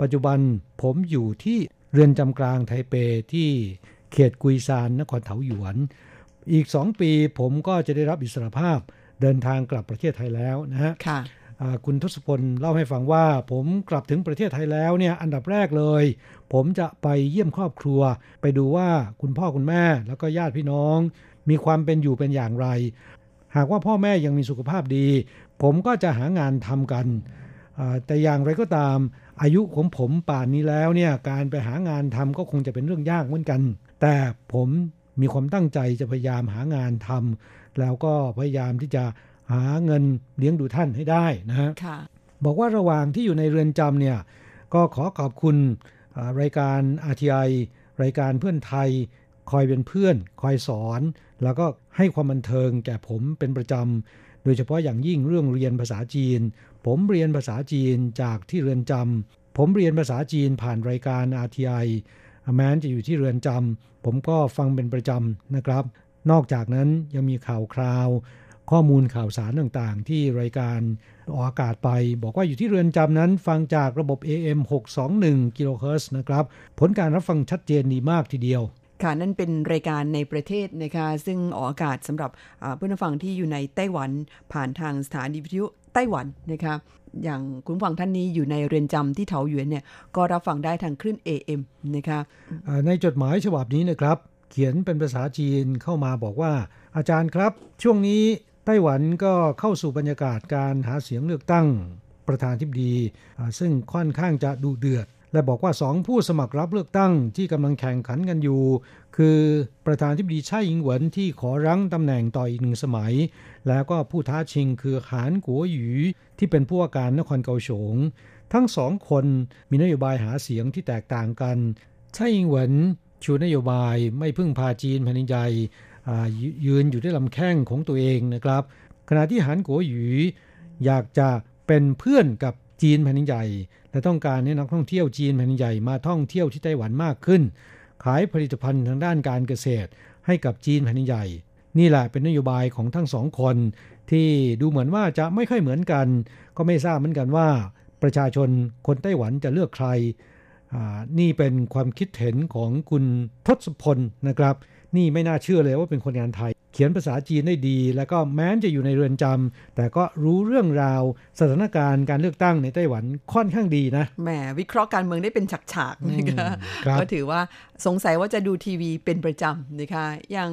ปัจจุบันผมอยู่ที่เรือนจำกลางไทเปที่เขตกุยซานนครเถาหยวน อีกสองปีผมก็จะได้รับอิสรภาพเดินทางกลับประเทศไทยแล้วนะฮะค่ะอ่าคุณทศพลเล่าให้ฟังว่า ผมกลับถึงประเทศไทยแล้วเนี่ยอันดับแรกเลย ผมจะไปเยี่ยมครอบครัว ไปดูว่าคุณพ่อคุณแม่ แล้วก็ญาติพี่น้อง มีความเป็นอยู่เป็นอย่างไร หากว่าพ่อแม่ยังมีสุขภาพดี ผมก็จะหางานทำกันอ่า แต่อย่างไรก็ตามอายุของผมป่านนี้แล้วเนี่ยการไปหางานทำก็คงจะเป็นเรื่องยากเหมือนกัน แต่ผมมีความตั้งใจจะพยายามหางานทำแล้วก็พยายามที่จะหาเงินเลี้ยงดูท่านให้ได้นะฮะค่ะบอกว่าระหว่างที่อยู่ในเรือนจำเนี่ยก็ขอขอบคุณอ่ารายการ RTI รายการเพื่อนไทย คอยเป็นเพื่อน คอยสอน แล้วก็ให้ความบันเทิงแก่ผมเป็นประจำ โดยเฉพาะอย่างยิ่งเรื่องเรียนภาษาจีน ผมเรียนภาษาจีนจากที่เรือนจำ ผมเรียนภาษาจีนผ่านรายการ RTI อ่แม้นจะอยู่ที่เรือนจำ ผมก็ฟังเป็นประจำนะครับ นอกจากนั้นยังมีข่าวคราว ข้อมูลข่าวสารต่างๆ ที่รายการออกอากาศไป บอกว่าอยู่ที่เรือนจำนั้น ฟังจากระบบ AM 621กิโลเฮิรตซ์นะครับ ผลการรับฟังชัดเจนดีมากทีเดียวค่ะนั่นเป็นรายการในประเทศนะคะซึ่งออกอากาศสำหรับเพื่อนฟังที่อยู่ในไต้หวันผ่านทางสถานีวิทยุ ไต้หวันนะคะอย่างคุณฟังท่านนี้อยู่ในเรือนจำที่เถาหยวนเนี่ยก็รับฟังได้ทางคลื่น AM นะคะในจดหมายฉบับนี้นะครับ เขียนเป็นภาษาจีนเข้ามาบอกว่า อาจารย์ครับ ช่วงนี้ไต้หวันก็เข้าสู่บรรยากาศการหาเสียงเลือกตั้งประธานทิบดี ซึ่งค่อนข้างจะดูเดือด และบอกว่าสองผู้สมัครรับเลือกตั้งที่กำลังแข่งขันกันอยู่ คือประธานทิบดีไช่อิงเหวินที่ขอรั้งตำแหน่งต่ออีกหนึ่งสมัย แล้วก็ผู้ท้าชิงคือหานกัวหยูที่เป็นผู้ว่าการนครเกาสงทั้งสองคนมีนโยบายหาเสียงที่แตกต่างกันไช่อิงเหวินชูนโยบายไม่พึ่งพาจีนแผ่นดินใหญ่ยืนอยู่ด้วยลำแข้งของตัวเองนะครับ ขณะที่หานกัวหยูอยากจะเป็นเพื่อนกับจีนแผ่นดินใหญ่ และต้องการให้นักท่องเที่ยวจีนแผ่นใหญ่มาท่องเที่ยวที่ไต้หวันมากขึ้น ขายผลิตภัณฑ์ทางด้านการเกษตร ให้กับจีนแผ่นใหญ่ นี่แหละเป็นนโยบายของทั้งสองคน ที่ดูเหมือนว่าจะไม่ค่อยเหมือนกัน ก็ไม่ทราบเหมือนกันว่า ประชาชนคนไต้หวันจะเลือกใครนี่เป็นความคิดเห็นของคุณทศพลนะครับ นี่ไม่น่าเชื่อเลยว่าเป็นคนงานไทยเขียนภาษาจีนได้ดี แล้วก็แม้จะอยู่ในเรือนจำแต่ก็รู้เรื่องราวสถานการณ์การเลือกตั้งในไต้หวันค่อนข้างดีนะแหมวิเคราะห์การเมืองได้เป็นฉากๆนะคะก็ถือว่าสงสัยว่าจะดูทีวีเป็นประจำนะคะอย่าง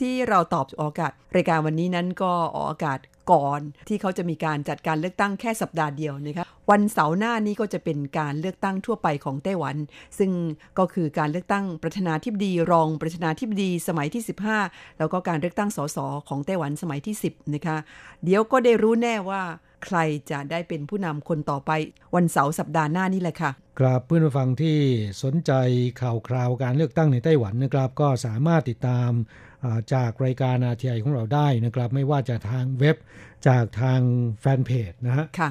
ที่เราตอบออกอากาศรายการวันนี้นั้นก็ออกอากาศก่อนที่เขาจะมีการจัดการเลือกตั้งแค่สัปดาห์เดียวนะคะวันเสาร์หน้านี้ก็จะเป็นการเลือกตั้งทั่วไปของไต้หวัน ซึ่งก็คือการเลือกตั้งประธานาธิบดีรองประธานาธิบดีสมัยที่ 15 แล้วก็การเลือกตั้งสสของไต้หวันสมัยที่ 10 นะคะ เดี๋ยวก็ได้รู้แน่ว่าใครจะได้เป็นผู้นำคนต่อไปวันเสาร์สัปดาห์หน้านี่แหละค่ะ ครับเพื่อนผู้ฟังที่สนใจข่าวคราวการเลือกตั้งในไต้หวันนะครับ ก็สามารถติดตาม จากรายการอาทีไอของเราได้นะครับ ไม่ว่าจะทางเว็บจากทางแฟนเพจนะฮะค่ะ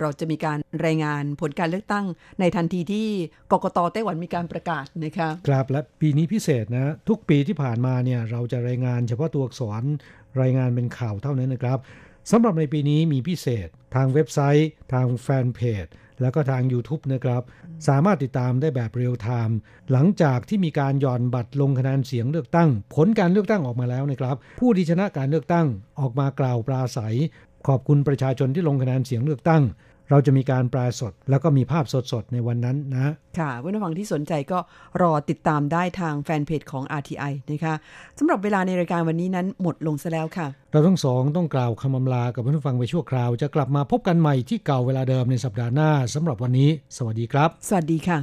เราจะมีการรายงานผลการเลือกตั้ง ในทันทีที่กกตไต้หวันมีการประกาศนะคะครับและปีนี้พิเศษนะ ทุกปีที่ผ่านมาเนี่ยเราจะรายงานเฉพาะตัวอักษรรายงานเป็นข่าวเท่านั้นนะครับสำหรับในปีนี้มีพิเศษทางเว็บไซต์ ทางแฟนเพจ แล้วก็ทาง YouTube นะครับ สามารถติดตามได้แบบเรียลไทม์หลังจากที่มีการย่อนบัตรลงคะแนนเสียงเลือกตั้ง ผลการเลือกตั้งออกมาแล้วนะครับ ผู้ที่ชนะการเลือกตั้งออกมากล่าวปราศัย ขอบคุณประชาชนที่ลงคะแนนเสียงเลือกตั้ง เราจะมีการแปลสด แล้วก็มีภาพสดๆ ในวันนั้นนะ ค่ะเพื่อนฟังที่สนใจก็รอติดตามได้ทางแฟนเพจของ RTI นะคะสำหรับเวลาในรายการวันนี้นั้นหมดลงซะแล้วค่ะ เราทั้งสองต้องกล่าวคำอำลากับเพื่อนฟังไปชั่วคราว จะกลับมาพบกันใหม่ที่เก่าเวลาเดิมในสัปดาห์หน้าสำหรับวันนี้ สวัสดีครับ สวัสดีค่ะ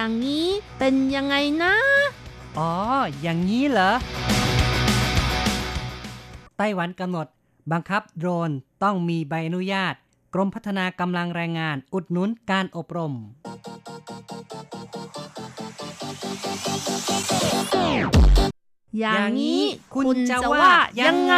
อย่างนี้เป็นยังไงนะ อ๋อ อย่างนี้เหรอ ไต้หวันกำหนด บังคับโดรนต้องมีใบอนุญาต กรมพัฒนากำลังแรงงานอุดหนุนการอบรม อย่างนี้คุณจะว่ายังไง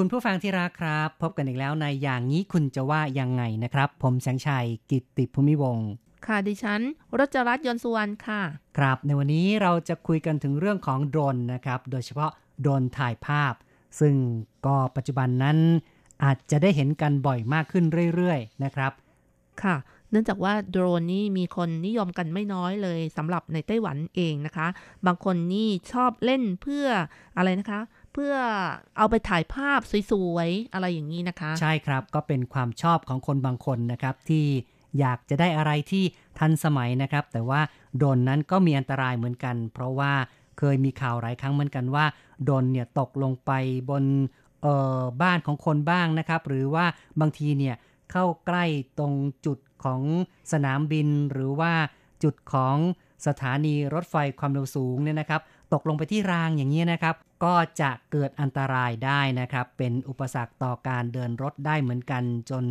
คุณผู้ฟังที่รักครับ พบกันอีกแล้วในอย่างนี้คุณจะว่ายังไงนะครับ ผมแสงชัยกิตติภูมิวงศ์ค่ะดิฉันรจรัตน์ยนต์สุวรรณค่ะ ครับ ในวันนี้เราจะคุยกันถึงเรื่องของโดรนนะครับ โดยเฉพาะโดรนถ่ายภาพ ซึ่งก็ปัจจุบันนั้น อาจจะได้เห็นกันบ่อยมากขึ้นเรื่อยๆนะครับ ค่ะ เนื่องจากว่าโดรนนี่มีคนนิยมกันไม่น้อยเลยสำหรับในไต้หวันเองนะคะ บางคนนี่ชอบเล่นเพื่ออะไรนะคะเพื่อเอาไปถ่ายภาพสวยๆ อะไรอย่างนี้นะคะ ใช่ครับก็เป็นความชอบของคนบางคนนะครับ ที่อยากจะได้อะไรที่ทันสมัยนะครับ แต่ว่าโดรนนั้นก็มีอันตรายเหมือนกัน เพราะว่าเคยมีข่าวหลายครั้งเหมือนกันว่าโดรนเนี่ยตกลงไปบนเอ่อบ้านของคนบ้างนะครับ หรือว่าบางทีเนี่ยเข้าใกล้ตรงจุดของสนามบิน หรือว่าจุดของสถานีรถไฟความเร็วสูงเนี่ยนะครับ ตกลงไปที่รางอย่างนี้นะครับ ก็จะเกิดอันตรายได้นะครับ เป็นอุปสรรคต่อการเดินรถได้เหมือนกัน จน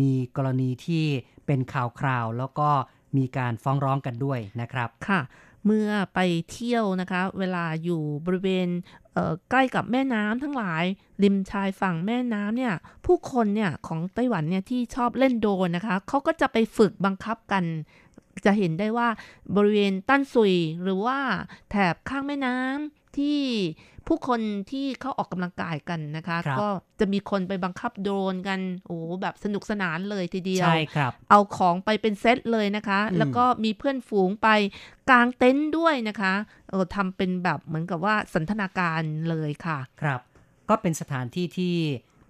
มีกรณีที่เป็นข่าวคราว แล้วก็มีการฟ้องร้องกันด้วยนะครับค่ะ เมื่อไปเที่ยวนะคะ เวลาอยู่บริเวณเใกล้กับแม่น้ำทั้งหลาย ริมชายฝั่งแม่น้ำเนี่ยผู้คนเนี่ยของไต้หวันเนี่ยที่ชอบเล่นโดรนนะคะเขาก็จะไปฝึกบังคับกัน จะเห็นได้ว่าบริเวณตั้นซุย หรือว่าแถบข้างแม่น้ำที่ผู้คนที่เขาออกกำลังกายกันนะคะครับก็จะมีคนไปบังคับโดรนกัน โอ้โหแบบสนุกสนานเลยทีเดียว ใช่ครับ เอาของไปเป็นเซตเลยนะคะอืมแล้วก็มีเพื่อนฝูงไปกางเต็นท์ด้วยนะคะเออทำเป็นแบบเหมือนกับว่าสันทนาการเลยค่ะ ครับ ก็เป็นสถานที่ที่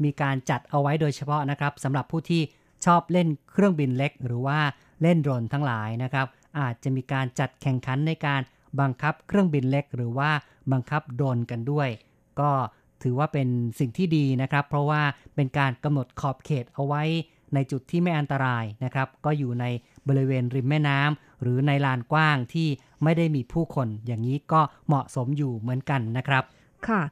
มีการจัดเอาไว้โดยเฉพาะนะครับสำหรับผู้ที่ชอบเล่นเครื่องบินเล็ก หรือว่า เล่นโดรนทั้งหลายนะครับ อาจจะมีการจัดแข่งขันในการบังคับเครื่องบินเล็ก หรือว่าบังคับโดรนกันด้วย ก็ถือว่าเป็นสิ่งที่ดีนะครับ เพราะว่าเป็นการกำหนดขอบเขตเอาไว้ในจุดที่ไม่อันตรายนะครับ ก็อยู่ในบริเวณริมแม่น้ำหรือในลานกว้างที่ไม่ได้มีผู้คน อย่างนี้ก็เหมาะสมอยู่เหมือนกันนะครับ ค่ะ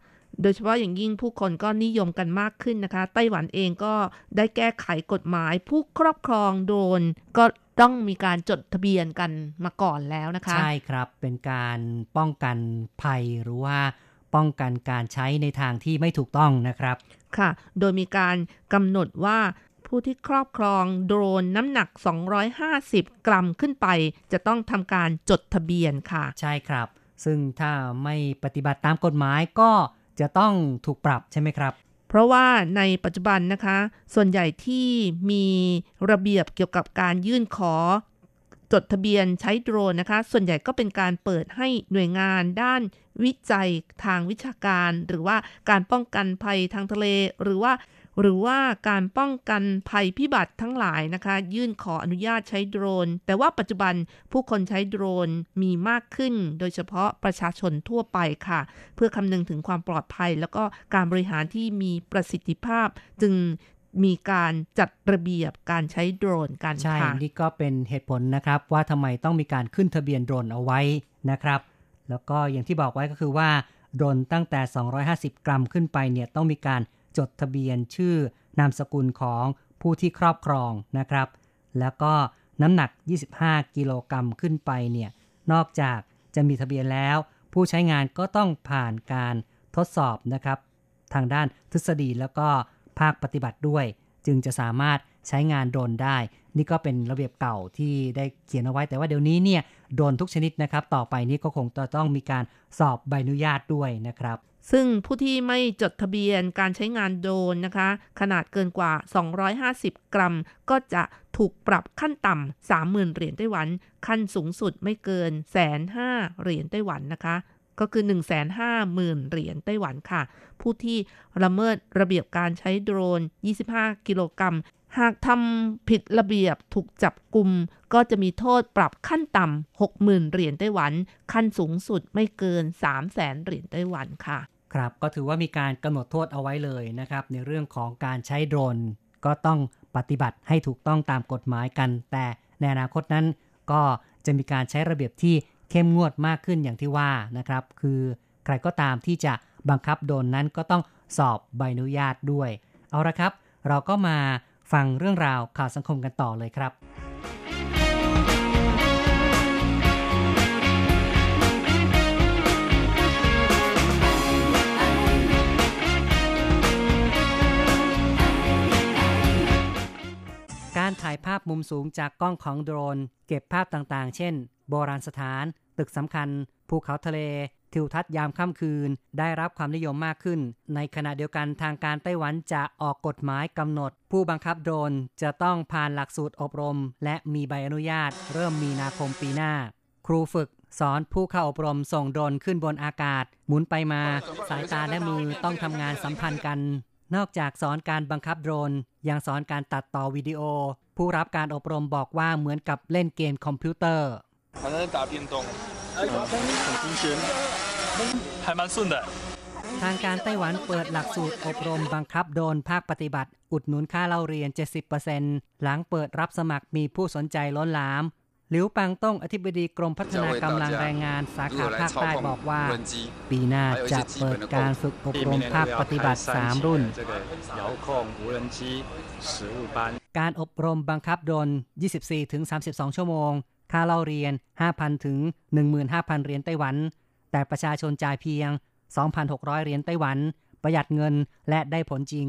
โดยเฉพาะอย่างยิ่งผู้คนก็นิยมกันมากขึ้นนะคะ ไต้หวันเองก็ได้แก้ไขกฎหมายผู้ครอบครองโดรนก็ ต้องมีการจดทะเบียนกันมาก่อนแล้วนะคะ ใช่ครับเป็นการป้องกันภัยหรือว่าป้องกันการใช้ในทางที่ไม่ถูกต้องนะครับ ค่ะ โดยมีการกำหนดว่าผู้ที่ครอบครองโดรนน้ำหนัก 250 กรัมขึ้นไป จะต้องทำการจดทะเบียนค่ะ ใช่ครับ ซึ่งถ้าไม่ปฏิบัติตามกฎหมายก็จะต้องถูกปรับใช่ไหมครับ เพราะว่าในปัจจุบันนะคะ ส่วนใหญ่ที่มีระเบียบเกี่ยวกับการยื่นขอ จดทะเบียนใช้โดรนนะคะ ส่วนใหญ่ก็เป็นการเปิดให้หน่วยงานด้านวิจัยทางวิชาการ หรือว่าการป้องกันภัยทางทะเล หรือว่า หรือว่าการป้องกันภัยพิบัติทั้งหลายนะคะ ยื่นขออนุญาตใช้โดรน แต่ว่าปัจจุบันผู้คนใช้โดรนมีมากขึ้น โดยเฉพาะประชาชนทั่วไปค่ะ เพื่อคำนึงถึงความปลอดภัย แล้วก็การบริหารที่มีประสิทธิภาพ จึงมีการจัดระเบียบการใช้โดรนกันใช่ค่ะนี่ก็เป็นเหตุผลนะครับว่าทำไมต้องมีการขึ้นทะเบียนโดรนเอาไว้นะครับ แล้วก็อย่างที่บอกไว้ก็คือว่าโดรนตั้งแต่ 250 กรัมขึ้นไปเนี่ยต้องมีการ จดทะเบียนชื่อนามสกุลของผู้ที่ครอบครองนะครับ แล้วก็น้ำหนัก 25 กิโลกรัมขึ้นไปเนี่ย นอกจากจะมีทะเบียนแล้ว ผู้ใช้งานก็ต้องผ่านการทดสอบนะครับ ทางด้านทฤษฎีแล้วก็ภาคปฏิบัติด้วย จึงจะสามารถใช้งานโดรนได้ นี่ก็เป็นระเบียบเก่าที่ได้เขียนเอาไว้ แต่ว่าเดี๋ยวนี้เนี่ยโดรนทุกชนิดนะครับ ต่อไปนี้ก็คงจะต้องมีการสอบใบอนุญาตด้วยนะครับ ซึ่งผู้ที่ไม่จดทะเบียนการใช้งานโดรนนะคะ ขนาดเกินกว่า 250 กรัม ก็จะถูกปรับขั้นต่ำ30,000 เหรียญไต้หวัน ขั้นสูงสุดไม่เกินแสนห้าเหรียญไต้หวันนะคะ ก็คือ 1 5 0 0 0 0 เหรียญไต้หวันค่ะ ผู้ที่ละเมิดระเบียบการใช้โดรน 25 กิโลกรัม หากทำผิดระเบียบถูกจับกลุ่มก็จะมีโทษปรับขั้นต่ำ60,000 เหรียญไต้หวัน ขั้นสูงสุดไม่เกิน 3 0 0 0 0 0เหรียญไต้หวันค่ะ ครับก็ถือว่ามีการกำหนดโทษเอาไว้เลยนะครับ ในเรื่องของการใช้โดรน ก็ต้องปฏิบัติให้ถูกต้องตามกฎหมายกัน แต่ในอนาคตนั้น ก็จะมีการใช้ระเบียบที่เข้มงวดมากขึ้นอย่างที่ว่านะครับ คือใครก็ตามที่จะบังคับโดนนั้นก็ต้องสอบใบอนุญาตด้วย เอาละครับ เราก็มา ฟังเรื่องราวข่าวสังคมกันต่อเลยครับการถ่ายภาพมุมสูงจากกล้องของโดรน เก็บภาพต่างๆ เช่น โบราณสถาน ตึกสำคัญ ภูเขาทะเล ทิวทัศน์ยามค่ำคืน ได้รับความนิยมมากขึ้น ในขณะเดียวกันทางการไต้หวันจะออกกฎหมายกำหนด ผู้บังคับโดรนจะต้องผ่านหลักสูตรอบรม และมีใบอนุญาต เริ่มมีนาคมปีหน้า ครูฝึกสอนผู้เข้าอบรมส่งโดรนขึ้นบนอากาศ หมุนไปมา สายตาและมือต้องทำงานสัมพันธ์กัน นอกจากสอนการบังคับโดรนยังสอนการตัดต่อวิดีโอ ผู้รับการอบรมบอกว่าเหมือนกับเล่นเกมคอมพิวเตอร์ 很新鲜，还蛮顺的。 ทางการไต้หวันเปิดหลักสูตรอบรมบังคับโดรนภาคปฏิบัติ อุดหนุนค่าเล่าเรียน 70%หลังเปิดรับสมัครมีผู้สนใจล้นหลาม หลิวปังต้งอธิบดีกรมพัฒนากำลังแรงงานสาขาภาคใต้บอกว่า ปีหน้าจะเปิดการฝึกอบรมภาคปฏิบัติ 3 รุ่น 这个遥控无人机实务班。 การอบรมบังคับโดรน 24-32 ชั่วโมง ค่าเล่าเรียน 5,000 ถึง 15,000 เหรียญไต้หวัน แต่ประชาชนจ่ายเพียง 2,600 เหรียญไต้หวัน ประหยัดเงินและได้ผลจริง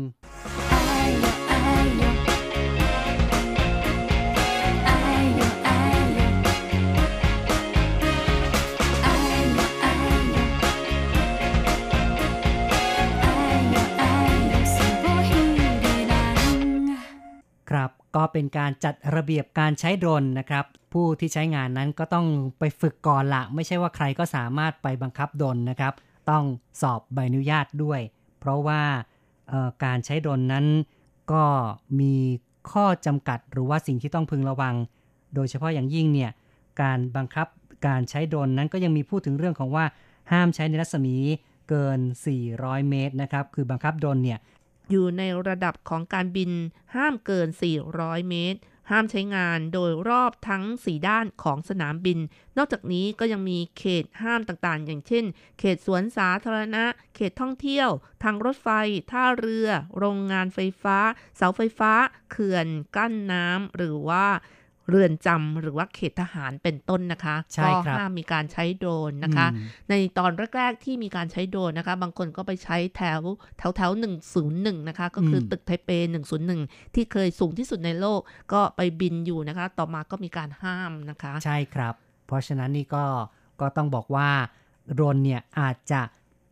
ครับ ก็เป็นการจัดระเบียบการใช้โดรนนะครับ ผู้ที่ใช้งานนั้นก็ต้องไปฝึกก่อนละ ไม่ใช่ว่าใครก็สามารถไปบังคับโดรนนะครับ ต้องสอบใบอนุญาตด้วย เพราะว่าการใช้โดรนนั้นก็มีข้อจำกัดหรือว่าสิ่งที่ต้องพึงระวัง โดยเฉพาะอย่างยิ่งเนี่ยการบังคับการใช้โดรนนั้นก็ยังมีพูดถึงเรื่องของว่าห้ามใช้ในรัศมีเกิน 400 เมตรนะครับ คือบังคับโดรนเนี่ย อยู่ในระดับของการบินห้ามเกิน 400 เมตร ห้ามใช้งานโดยรอบทั้ง 4 ด้านของสนามบิน นอกจากนี้ก็ยังมีเขตห้ามต่างๆ อย่างเช่น เขตสวนสาธารณะ เขตท่องเที่ยว ทางรถไฟ ท่าเรือ โรงงานไฟฟ้า เสาไฟฟ้า เขื่อน กั้นน้ำ หรือว่า เรือนจำหรือว่าเขตทหารเป็นต้นนะคะใช่ก็ครับห้ามมีการใช้โดรนนะคะอืมในตอนแรกๆที่มีการใช้โดรนนะคะ บางคนก็ไปใช้แถวแถวแถวหนึ่งศูนย์หนึ่งนะคะ ก็คืออมตึกไทเปหนึ่งศูนย์หนึ่งที่เคยสูงที่สุดในโลกก็ไปบินอยู่นะคะ ต่อมาก็มีการห้ามนะคะ ใช่ครับ เพราะฉะนั้นนี่ก็ก็ต้องบอกว่าโดรนเนี่ยอาจจะ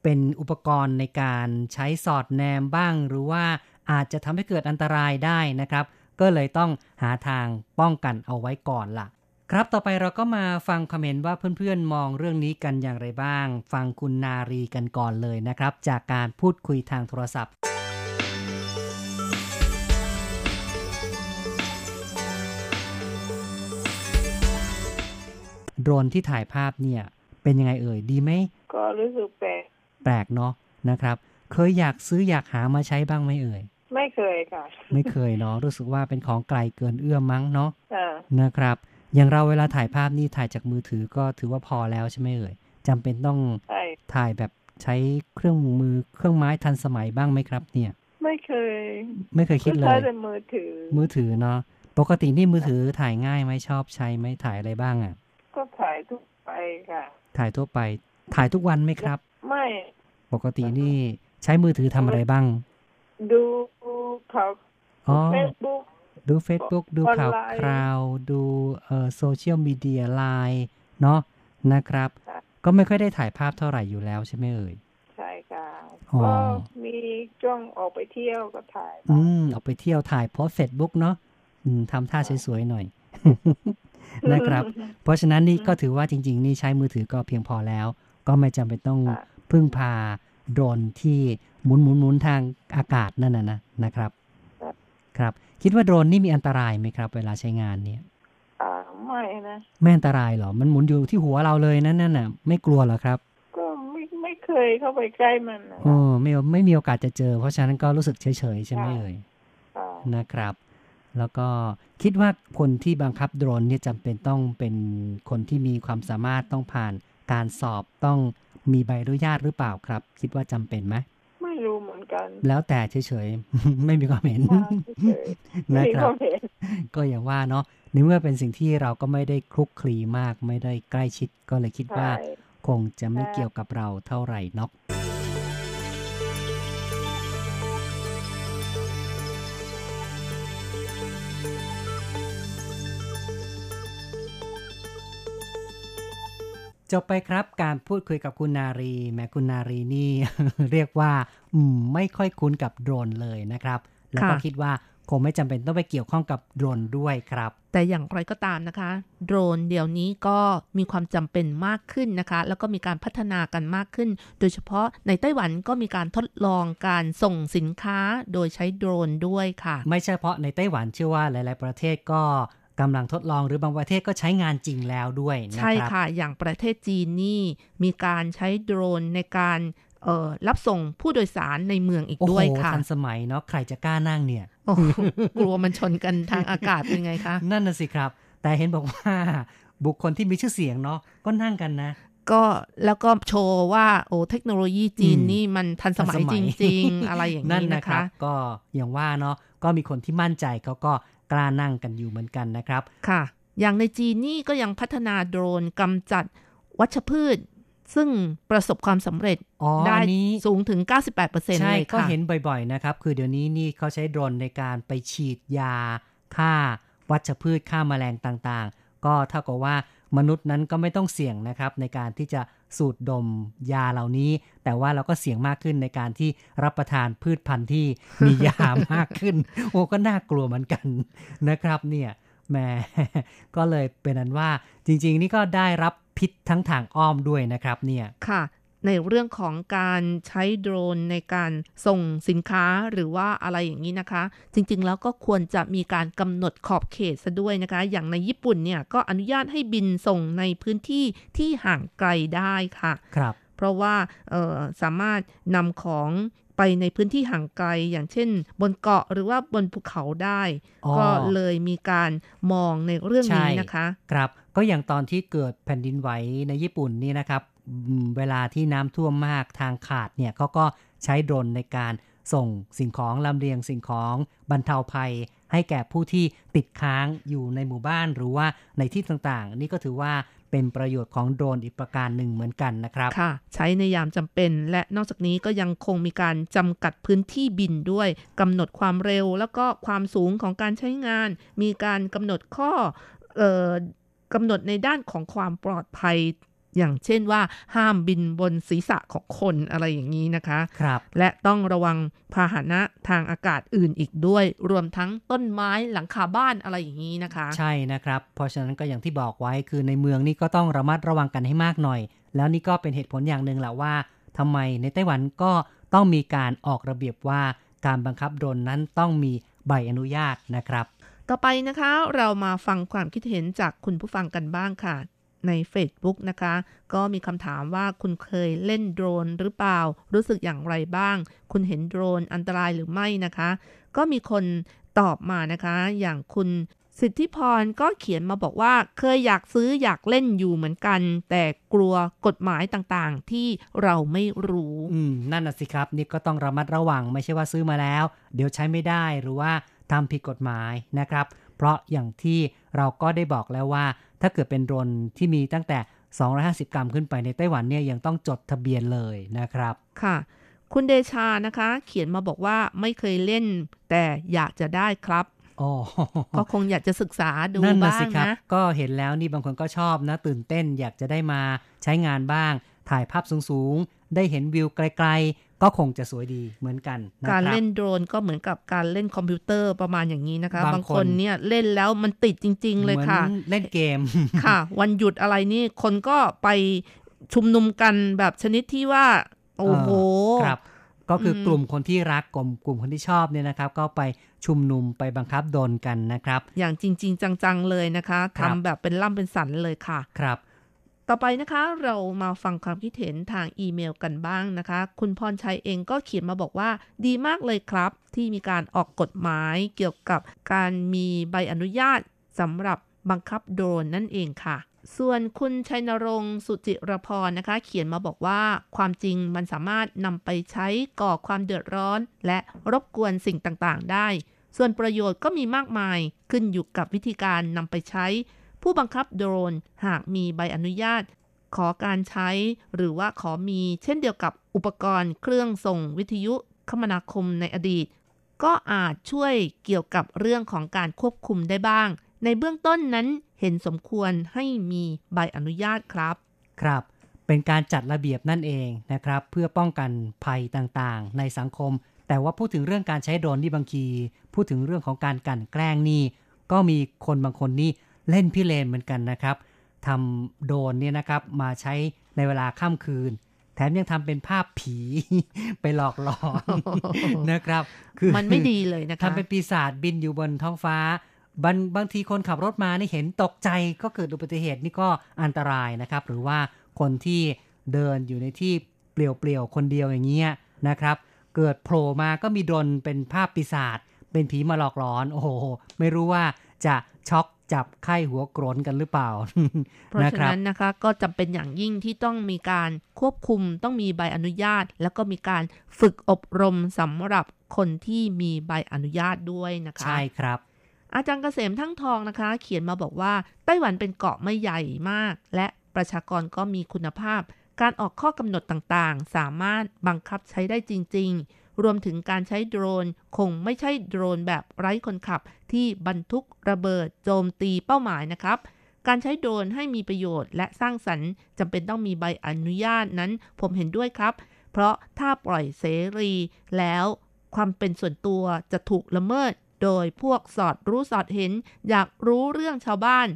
เป็นอุปกรณ์ในการใช้สอดแนมบ้าง หรือว่าอาจจะทำให้เกิดอันตรายได้นะครับ ก็เลยต้องหาทางป้องกันเอาไว้ก่อนล่ะ ครับต่อไปเราก็มาฟังคอมเมนต์ว่าเพื่อนๆมองเรื่องนี้กันอย่างไรบ้าง ฟังคุณนารีกันก่อนเลยนะครับ จากการพูดคุยทางโทรศัพท์โดรนที่ถ่ายภาพเนี่ย เป็นยังไงเอ่ยดีไหมก็รู้สึกแปลกแปลกเนาะนะครับ เคยอยากซื้ออยากหามาใช้บ้างไหมเอ่ย ไม่เคยค่ะ ไม่เคยเนาะรู้สึกว่าเป็นของไกลเกินเอื้อมมั้งเนาะอ่านะครับ อย่างเราเวลาถ่ายภาพนี่ถ่ายจากมือถือก็ถือว่าพอแล้วใช่ไหมเอ่ยจำเป็นต้องใช่ถ่ายแบบใช้เครื่องมือเครื่องไม้ทันสมัยบ้างไหมครับ เนี่ย ไม่เคย ไม่เคยคิดเลใช้ยแต่มือถือ มือถือเนาะปกตินี่มือถือถ่ายง่ายไหมชอบใช้ไหมถ่ายอะไรบ้างอะ่ะ ก็ถ่ายทุกไปค่ะ ถ่ายทั่วไป ถ่ายทุกวันไหมครับ ไม่ ปกตินี่ใช้มือถือทำอะไรบ้าง ดู ข่าวอ๋อเฟซบุ๊กดู Facebook ดูข่าวออนไลน์คราว ดูเอ่อโซเชียลมีเดียไลน์เนาะนะครับค่ะก็ไม่ค่อยได้ถ่ายภาพเท่าไหร่อยู่แล้วใช่ไหมเอ่ยใช่ค่ะอ๋อก็มีช่วงออกไปเที่ยวก็ถ่าย อืมออกไปเที่ยวถ่ายโพสเฟซบุ๊กเนาะอืมทำท่าสวยๆหน่อยนะครับ เพราะฉะนั้นนี่ก็ถือว่าจริง ๆ นี่ใช้มือถือก็เพียงพอแล้ว ก็ไม่จำเป็นต้องค่ะพึ่งพาโดรนที่หมุนหมุนหมุนทางอากาศนั่นนะนะนะครับ ครับ คิดว่าโดรนนี่มีอันตรายไหมครับ เวลาใช้งานเนี่ยอ่าไม่นะไม่อันตรายเหรอ มันหมุนอยู่ที่หัวเราเลยนั่นน่ะน่ะไม่กลัวเหรอครับ ก็ไม่ไม่เคยเข้าไปใกล้มันนะโอ้ไม่ไม่มีโอกาสจะเจอ เพราะฉะนั้นก็รู้สึกเฉยๆใช่ไหมเอ่ยค่ะนะครับ แล้วก็คิดว่าคนที่บังคับโดรนเนี่ยจำเป็นต้องเป็นคนที่มีความสามารถต้องผ่านการสอบต้องมีใบอนุญาตหรือเปล่าครับ คิดว่าจำเป็นไหมไม่ รู้เหมือนกัน แล้วแต่เฉยๆ ไม่มีความเห็นว่าเฉยๆนะไม่ครัก็บเห็นก็อย่างว่าเนาะในเมื่อเป็นสิ่งที่เราก็ไม่ได้คลุกคลีมาก ไม่ได้ใกล้ชิด ก็เลยคิดว่าใช่คงจะไม่ใช่เกี่ยวกับเราเท่าไหร่นัก จบไปครับการพูดคุยกับคุณนารีแม้คุณนารีนี่ เรียกว่าอืมไม่ค่อยคุ้นกับโดรนเลยนะครับ แล้วก็ค่ะคิดว่าคงไม่จำเป็นต้องไปเกี่ยวข้องกับโดรนด้วยครับ แต่อย่างไรก็ตามนะคะ โดรนเดี๋ยวนี้ก็มีความจำเป็นมากขึ้นนะคะ แล้วก็มีการพัฒนากันมากขึ้น โดยเฉพาะในไต้หวันก็มีการทดลองการส่งสินค้าโดยใช้โดรนด้วยค่ะ ไม่เฉพาะในไต้หวันเชื่อว่าหลาย ๆ ประเทศก็ กำลังทดลองหรือบางประเทศก็ใช้งานจริงแล้วด้วยนะใช่ครับค่ะ อย่างประเทศจีนนี่มีการใช้โดรนในการเอ่อรับส่งผู้โดยสารในเมืองอีกโอ้โหด้วยค่ะทันสมัยเนาะใครจะกล้านั่งเนี่ยโอ้โหกลัวมันชนกันทางอากาศเป็นไงคะ นั่นน่ะสิครับ แต่เห็นบอกว่าบุคคลที่มีชื่อเสียงเนาะก็นั่งกันนะก็แล้วก็โชว์ว่าโอ้เทคโนโลยีจีนอืมนี่มันทันสมัยทันสมัจยริง ๆ อะไรอย่างนั่นนี้นะนะครัคะบก็อย่างว่าเนาะก็มีคนที่มั่นใจเขาก็ กล้านั่งกันอยู่เหมือนกันนะครับค่ะ อย่างในจีนนี่ก็ยังพัฒนาโดรนกำจัดวัชพืช ซึ่งประสบความสำเร็จอ๋อได้อันนี้สูงถึง 98%ใช่เลยก็ค่ะเห็นบ่อยๆนะครับ คือเดี๋ยวนี้นี่เขาใช้โดรนในการไปฉีดยาฆ่าวัชพืชฆ่าแมลงต่างๆ ก็เท่ากับว่ามนุษย์นั้นก็ไม่ต้องเสี่ยงนะครับในการที่จะ สูดดมยาเหล่านี้ แต่ว่าเราก็เสี่ยงมากขึ้นในการที่รับประทานพืชพันธุ์ที่มียามากขึ้น โอ้ก็น่ากลัวเหมือนกันนะครับเนี่ยแม่ก็เลยเป็นนั้นว่าจริง ๆ นี่ก็ได้รับพิษทั้งทางอ้อมด้วยนะครับเนี่ยค่ะ ในเรื่องของการใช้โดรนในการส่งสินค้าหรือว่าอะไรอย่างนี้นะคะ จริงๆแล้วก็ควรจะมีการกำหนดขอบเขตซะด้วยนะคะ อย่างในญี่ปุ่นเนี่ยก็อนุญาตให้บินส่งในพื้นที่ที่ห่างไกลได้ค่ะครับเพราะว่าเอ่อสามารถนำของไปในพื้นที่ห่างไกลอย่างเช่น บนเกาะหรือว่าบนภูเขาได้อ๋อก็เลยมีการมองในเรื่องนี้นะคะ ครับก็อย่างตอนที่เกิดแผ่นดินไหวในญี่ปุ่นนี่นะครับอืม เวลาที่น้ำท่วมมากทางขาดเนี่ยเขาก็ใช้โดรนในการส่งสิ่งของลำเลียงสิ่งของบรรเทาภัย ให้แก่ผู้ที่ติดค้างอยู่ในหมู่บ้านหรือว่าในที่ต่างๆ นี่ก็ถือว่าเป็นประโยชน์ของโดรนอีกประการหนึ่งเหมือนกันนะครับ ค่ะ ใช้ในยามจำเป็นและนอกจากนี้ก็ยังคงมีการจำกัดพื้นที่บินด้วยกำหนดความเร็ว แล้วก็ความสูงของการใช้งาน มีการกำหนดข้อออกำหนดในด้านของความปลอดภัย อย่างเช่นว่าห้ามบินบนศีรษะของคนอะไรอย่างนี้นะคะครับและต้องระวังพาหนะทางอากาศอื่นอีกด้วย รวมทั้งต้นไม้หลังคาบ้านอะไรอย่างนี้นะคะ ใช่นะครับ เพราะฉะนั้นก็อย่างที่บอกไว้คือในเมืองนี่ก็ต้องระมัดระวังกันให้มากหน่อย แล้วนี่ก็เป็นเหตุผลอย่างหนึ่งแหละว่าทำไมในไต้หวันก็ต้องมีการออกระเบียบว่าการบังคับโดรนนั้นต้องมีใบอนุญาตนะครับ ต่อไปนะคะเรามาฟังความคิดเห็นจากคุณผู้ฟังกันบ้างค่ะ ใน Facebook นะคะ ก็มีคำถามว่าคุณเคยเล่นโดรนหรือเปล่า รู้สึกอย่างไรบ้าง คุณเห็นโดรนอันตรายหรือไม่นะคะ ก็มีคนตอบมานะคะ อย่างคุณสิทธิพรก็เขียนมาบอกว่าเคยอยากซื้ออยากเล่นอยู่เหมือนกัน แต่กลัวกฎหมายต่างๆ ที่เราไม่รู้อืมนั่นน่ะสิครับ นี่ก็ต้องระมัดระวังไม่ใช่ว่าซื้อมาแล้ว เดี๋ยวใช้ไม่ได้หรือว่าทำผิดกฎหมายนะครับ เพราะอย่างที่เราก็ได้บอกแล้วว่า ถ้าเกิดเป็นโดรนที่มีตั้งแต่ 250 กรัมขึ้นไปในไต้หวันเนี่ยยังต้องจดทะเบียนเลยนะครับค่ะ คุณเดชานะคะ เขียนมาบอกว่าไม่เคยเล่น แต่อยากจะได้ครับอ๋อก็คงอยากจะศึกษาดูนั่นนะบ้าสิงครับนะ ก็เห็นแล้วนี่บางคนก็ชอบนะ ตื่นเต้นอยากจะได้มาใช้งานบ้าง ถ่ายภาพสูงๆ ได้เห็นวิวไกลๆ ก็คงจะสวยดีเหมือนกันนะการครับเล่นโดรนก็เหมือนกับการเล่นคอมพิวเตอร์ประมาณอย่างนี้นะคะ บางบางคคนนเนี่ยเล่นแล้วมันติดจริง ๆ เลยค่ะหมือนเล่นเกมค่ะ วันหยุดอะไรนี่คนก็ไปชุมนุมกันแบบชนิดที่ว่า โอ้โหครับก็คืออมกลุ่มคนที่รักกลุ่มกลุ่มคนที่ชอบเนี่ยนะครับ ก็ไปชุมนุมไปบังคับโดนกันนะครับ อย่างจริง ๆ จังๆเลยนะคะครับทำแบบเป็นล่ำเป็นสันเลยค่ะ ครับ ต่อไปนะคะเรามาฟังความคิดเห็นทางอีเมลกันบ้างนะคะ คุณพรชัยเองก็เขียนมาบอกว่า ดีมากเลยครับ ที่มีการออกกฎหมายเกี่ยวกับการมีใบอนุญาตสำหรับบังคับโดรนนั่นเองค่ะ ส่วนคุณชัยนรงค์สุจิรพรนะคะ เขียนมาบอกว่า ความจริงมันสามารถนำไปใช้ก่อความเดือดร้อน และรบกวนสิ่งต่างๆ ได้ ส่วนประโยชน์ก็มีมากมายขึ้นอยู่กับวิธีการนำไปใช้ ผู้บังคับโดรนหากมีใบอนุญาต ขอการใช้ หรือว่าขอมีเช่นเดียวกับอุปกรณ์เครื่องส่งวิทยุคมนาคมในอดีต ก็อาจช่วยเกี่ยวกับเรื่องของการควบคุมได้บ้าง ในเบื้องต้นนั้นเห็นสมควรให้มีใบอนุญาตครับ ครับ เป็นการจัดระเบียบนั่นเองนะครับ เพื่อป้องกันภัยต่างๆ ในสังคม แต่ว่าพูดถึงเรื่องการใช้โดรนนี่บางที พูดถึงเรื่องของการกันแกล้งนี่ก็มีคนบางคนนี่ เล่นพิเรนเหมือนกันนะครับทำโดรนเนี่ยนะครับมาใช้ในเวลาค่ำคืน แถมยังทำเป็นภาพผีไปหลอกหลอนนะครับคือมันไม่ดีเลยนะคะทำเป็นปีศาจบินอยู่บนท้องฟ้าบางบางทีคนขับรถมานี่เห็นตกใจก็เกิดอุบัติเหตุนี่ก็อันตรายนะครับ หรือว่าคนที่เดินอยู่ในที่เปลี่ยวๆคนเดียวอย่างเงี้ยนะครับ เกิดโผล่มาก็มีดนเป็นภาพปีศาจเป็นผีมาหลอกหลอน โอ้โห ไม่รู้ว่าจะช็อก จับไข้หัวโกรนกันหรือเปล่า เพราะนะฉะครับนั้นนะคะก็จำเป็นอย่างยิ่งที่ต้องมีการควบคุมต้องมีใบอนุญาต แล้วก็มีการฝึกอบรมสำหรับคนที่มีใบอนุญาตด้วยนะคะ ใช่ครับอาจารย์เกษมทั้งทองนะคะ เขียนมาบอกว่าไต้หวันเป็นเกาะไม่ใหญ่มาก และประชากรก็มีคุณภาพ การออกข้อกำหนดต่างๆ สามารถบังคับใช้ได้จริง ๆ รวมถึงการใช้โดรนคงไม่ใช่โดรนแบบไร้คนขับ ที่บรรทุกระเบิดโจมตีเป้าหมายนะครับ การใช้โดรนให้มีประโยชน์และสร้างสรรค์จำเป็นต้องมีใบอนุญาตนั้น ผมเห็นด้วยครับ เพราะถ้าปล่อยเสรีแล้วความเป็นส่วนตัวจะถูกละเมิด โดยพวกสอดรู้สอดเห็น อยากรู้เรื่องชาวบ้าน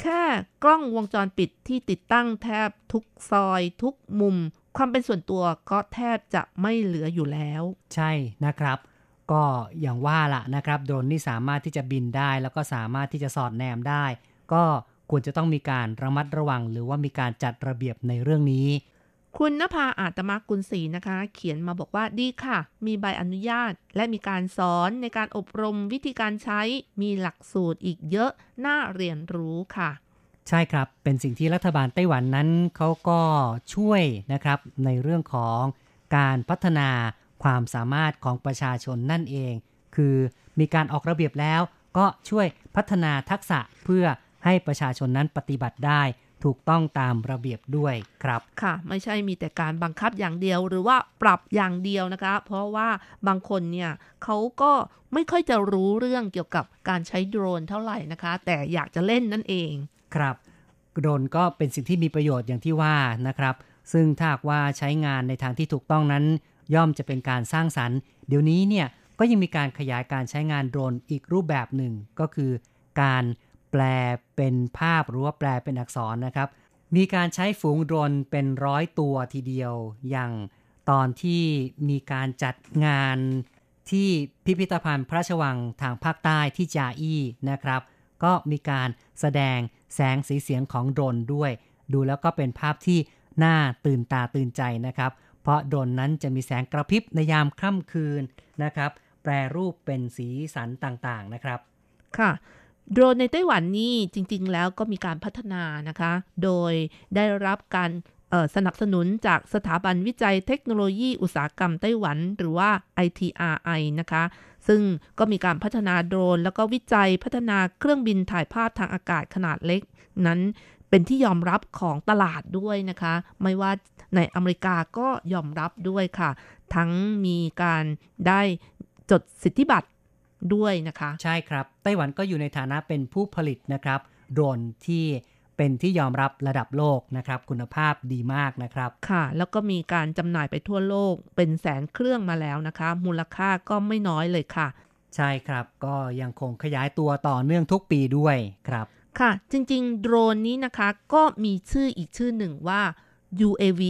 แค่กล้องวงจรปิดที่ติดตั้งแทบทุกซอยทุกมุม ความเป็นส่วนตัวก็แทบจะไม่เหลืออยู่แล้ว ใช่นะครับ ก็อย่างว่าละนะครับ โดรนนี่สามารถที่จะบินได้ แล้วก็สามารถที่จะสอดแนมได้ ก็ควรจะต้องมีการระมัดระวัง หรือว่ามีการจัดระเบียบในเรื่องนี้ คุณนภาอาตมากุลศรีนะคะ เขียนมาบอกว่าดีค่ะ มีใบอนุญาต และมีการสอนในการอบรมวิธีการใช้ มีหลักสูตรอีกเยอะ น่าเรียนรู้ค่ะ ใช่ครับ เป็นสิ่งที่รัฐบาลไต้หวันนั้นเขาก็ช่วยนะครับในเรื่องของการพัฒนาความสามารถของประชาชนนั่นเอง คือมีการออกระเบียบแล้ว ก็ช่วยพัฒนาทักษะเพื่อให้ประชาชนนั้นปฏิบัติได้ถูกต้องตามระเบียบด้วยครับ ค่ะ ไม่ใช่มีแต่การบังคับอย่างเดียวหรือว่าปรับอย่างเดียวนะคะ เพราะว่าบางคนเนี่ยเขาก็ไม่ค่อยจะรู้เรื่องเกี่ยวกับการใช้โดรนเท่าไหร่นะคะ แต่อยากจะเล่นนั่นเอง ครับโดรนก็เป็นสิ่งที่มีประโยชน์อย่างที่ว่านะครับ ซึ่งถ้าว่าใช้งานในทางที่ถูกต้องนั้น ย่อมจะเป็นการสร้างสรรค์ เดี๋ยวนี้เนี่ยก็ยังมีการขยายการใช้งานโดรนอีกรูปแบบหนึ่ง ก็คือการแปลเป็นภาพหรือว่าแปลเป็นอักษรนะครับ มีการใช้ฝูงโดรนเป็นร้อยตัวทีเดียว อย่างตอนที่มีการจัดงานที่พิพิธภัณฑ์พระราชวังทางภาคใต้ที่จาอี้นะครับ ก็มีการแสดงแสงสีเสียงของโดรนด้วย ดูแล้วก็เป็นภาพที่น่าตื่นตาตื่นใจนะครับ เพราะโดรนนั้นจะมีแสงกระพริบในยามค่ำคืนนะครับ แปรรูปเป็นสีสันต่างๆนะครับ ค่ะโดรนในไต้หวันนี่จริงๆ แล้วก็มีการพัฒนานะคะ โดยได้รับการสนับสนุนจากสถาบันวิจัยเทคโนโลยีอุตสาหกรรมไต้หวัน หรือว่า ITRI นะคะ ซึ่งก็มีการพัฒนาโดรน แล้วก็วิจัยพัฒนาเครื่องบินถ่ายภาพทางอากาศขนาดเล็ก นั้นเป็นที่ยอมรับของตลาดด้วยนะคะ ไม่ว่าในอเมริกาก็ยอมรับด้วยค่ะ ทั้งมีการได้จดสิทธิบัตรด้วยนะคะ ใช่ครับ ไต้หวันก็อยู่ในฐานะเป็นผู้ผลิตนะครับ โดรนที่ เป็นที่ยอมรับระดับโลกนะครับ คุณภาพดีมากนะครับ ค่ะ แล้วก็มีการจำหน่ายไปทั่วโลกเป็นแสนเครื่องมาแล้วนะคะ มูลค่าก็ไม่น้อยเลยค่ะ ใช่ครับก็ยังคงขยายตัวต่อเนื่องทุกปีด้วยครับ ค่ะ จริงๆ โดรนนี้นะคะก็มีชื่ออีกชื่อหนึ่งว่า UAV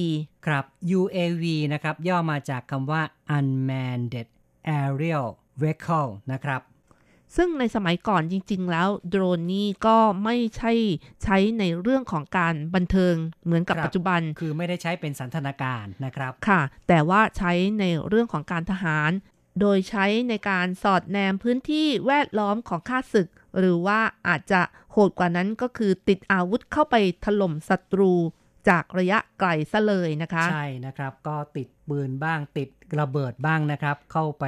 ครับ UAV นะครับ ย่อมาจากคำว่า unmanned aerial vehicle นะครับ ซึ่งในสมัยก่อนจริง ๆ แล้วโดรนนี่ก็ไม่ใช่ใช้ในเรื่องของการบันเทิงเหมือนกับครับปัจจุบัน คือไม่ได้ใช้เป็นสันทนาการนะครับค่ะ แต่ว่าใช้ในเรื่องของการทหาร โดยใช้ในการสอดแนมพื้นที่แวดล้อมของข้าศึก หรือว่าอาจจะโหดกว่านั้นก็คือติดอาวุธเข้าไปถล่มศัตรู จากระยะไกลซะเลยนะคะ ใช่นะครับ ก็ติดปืนบ้างติดระเบิดบ้างนะครับ เข้าไป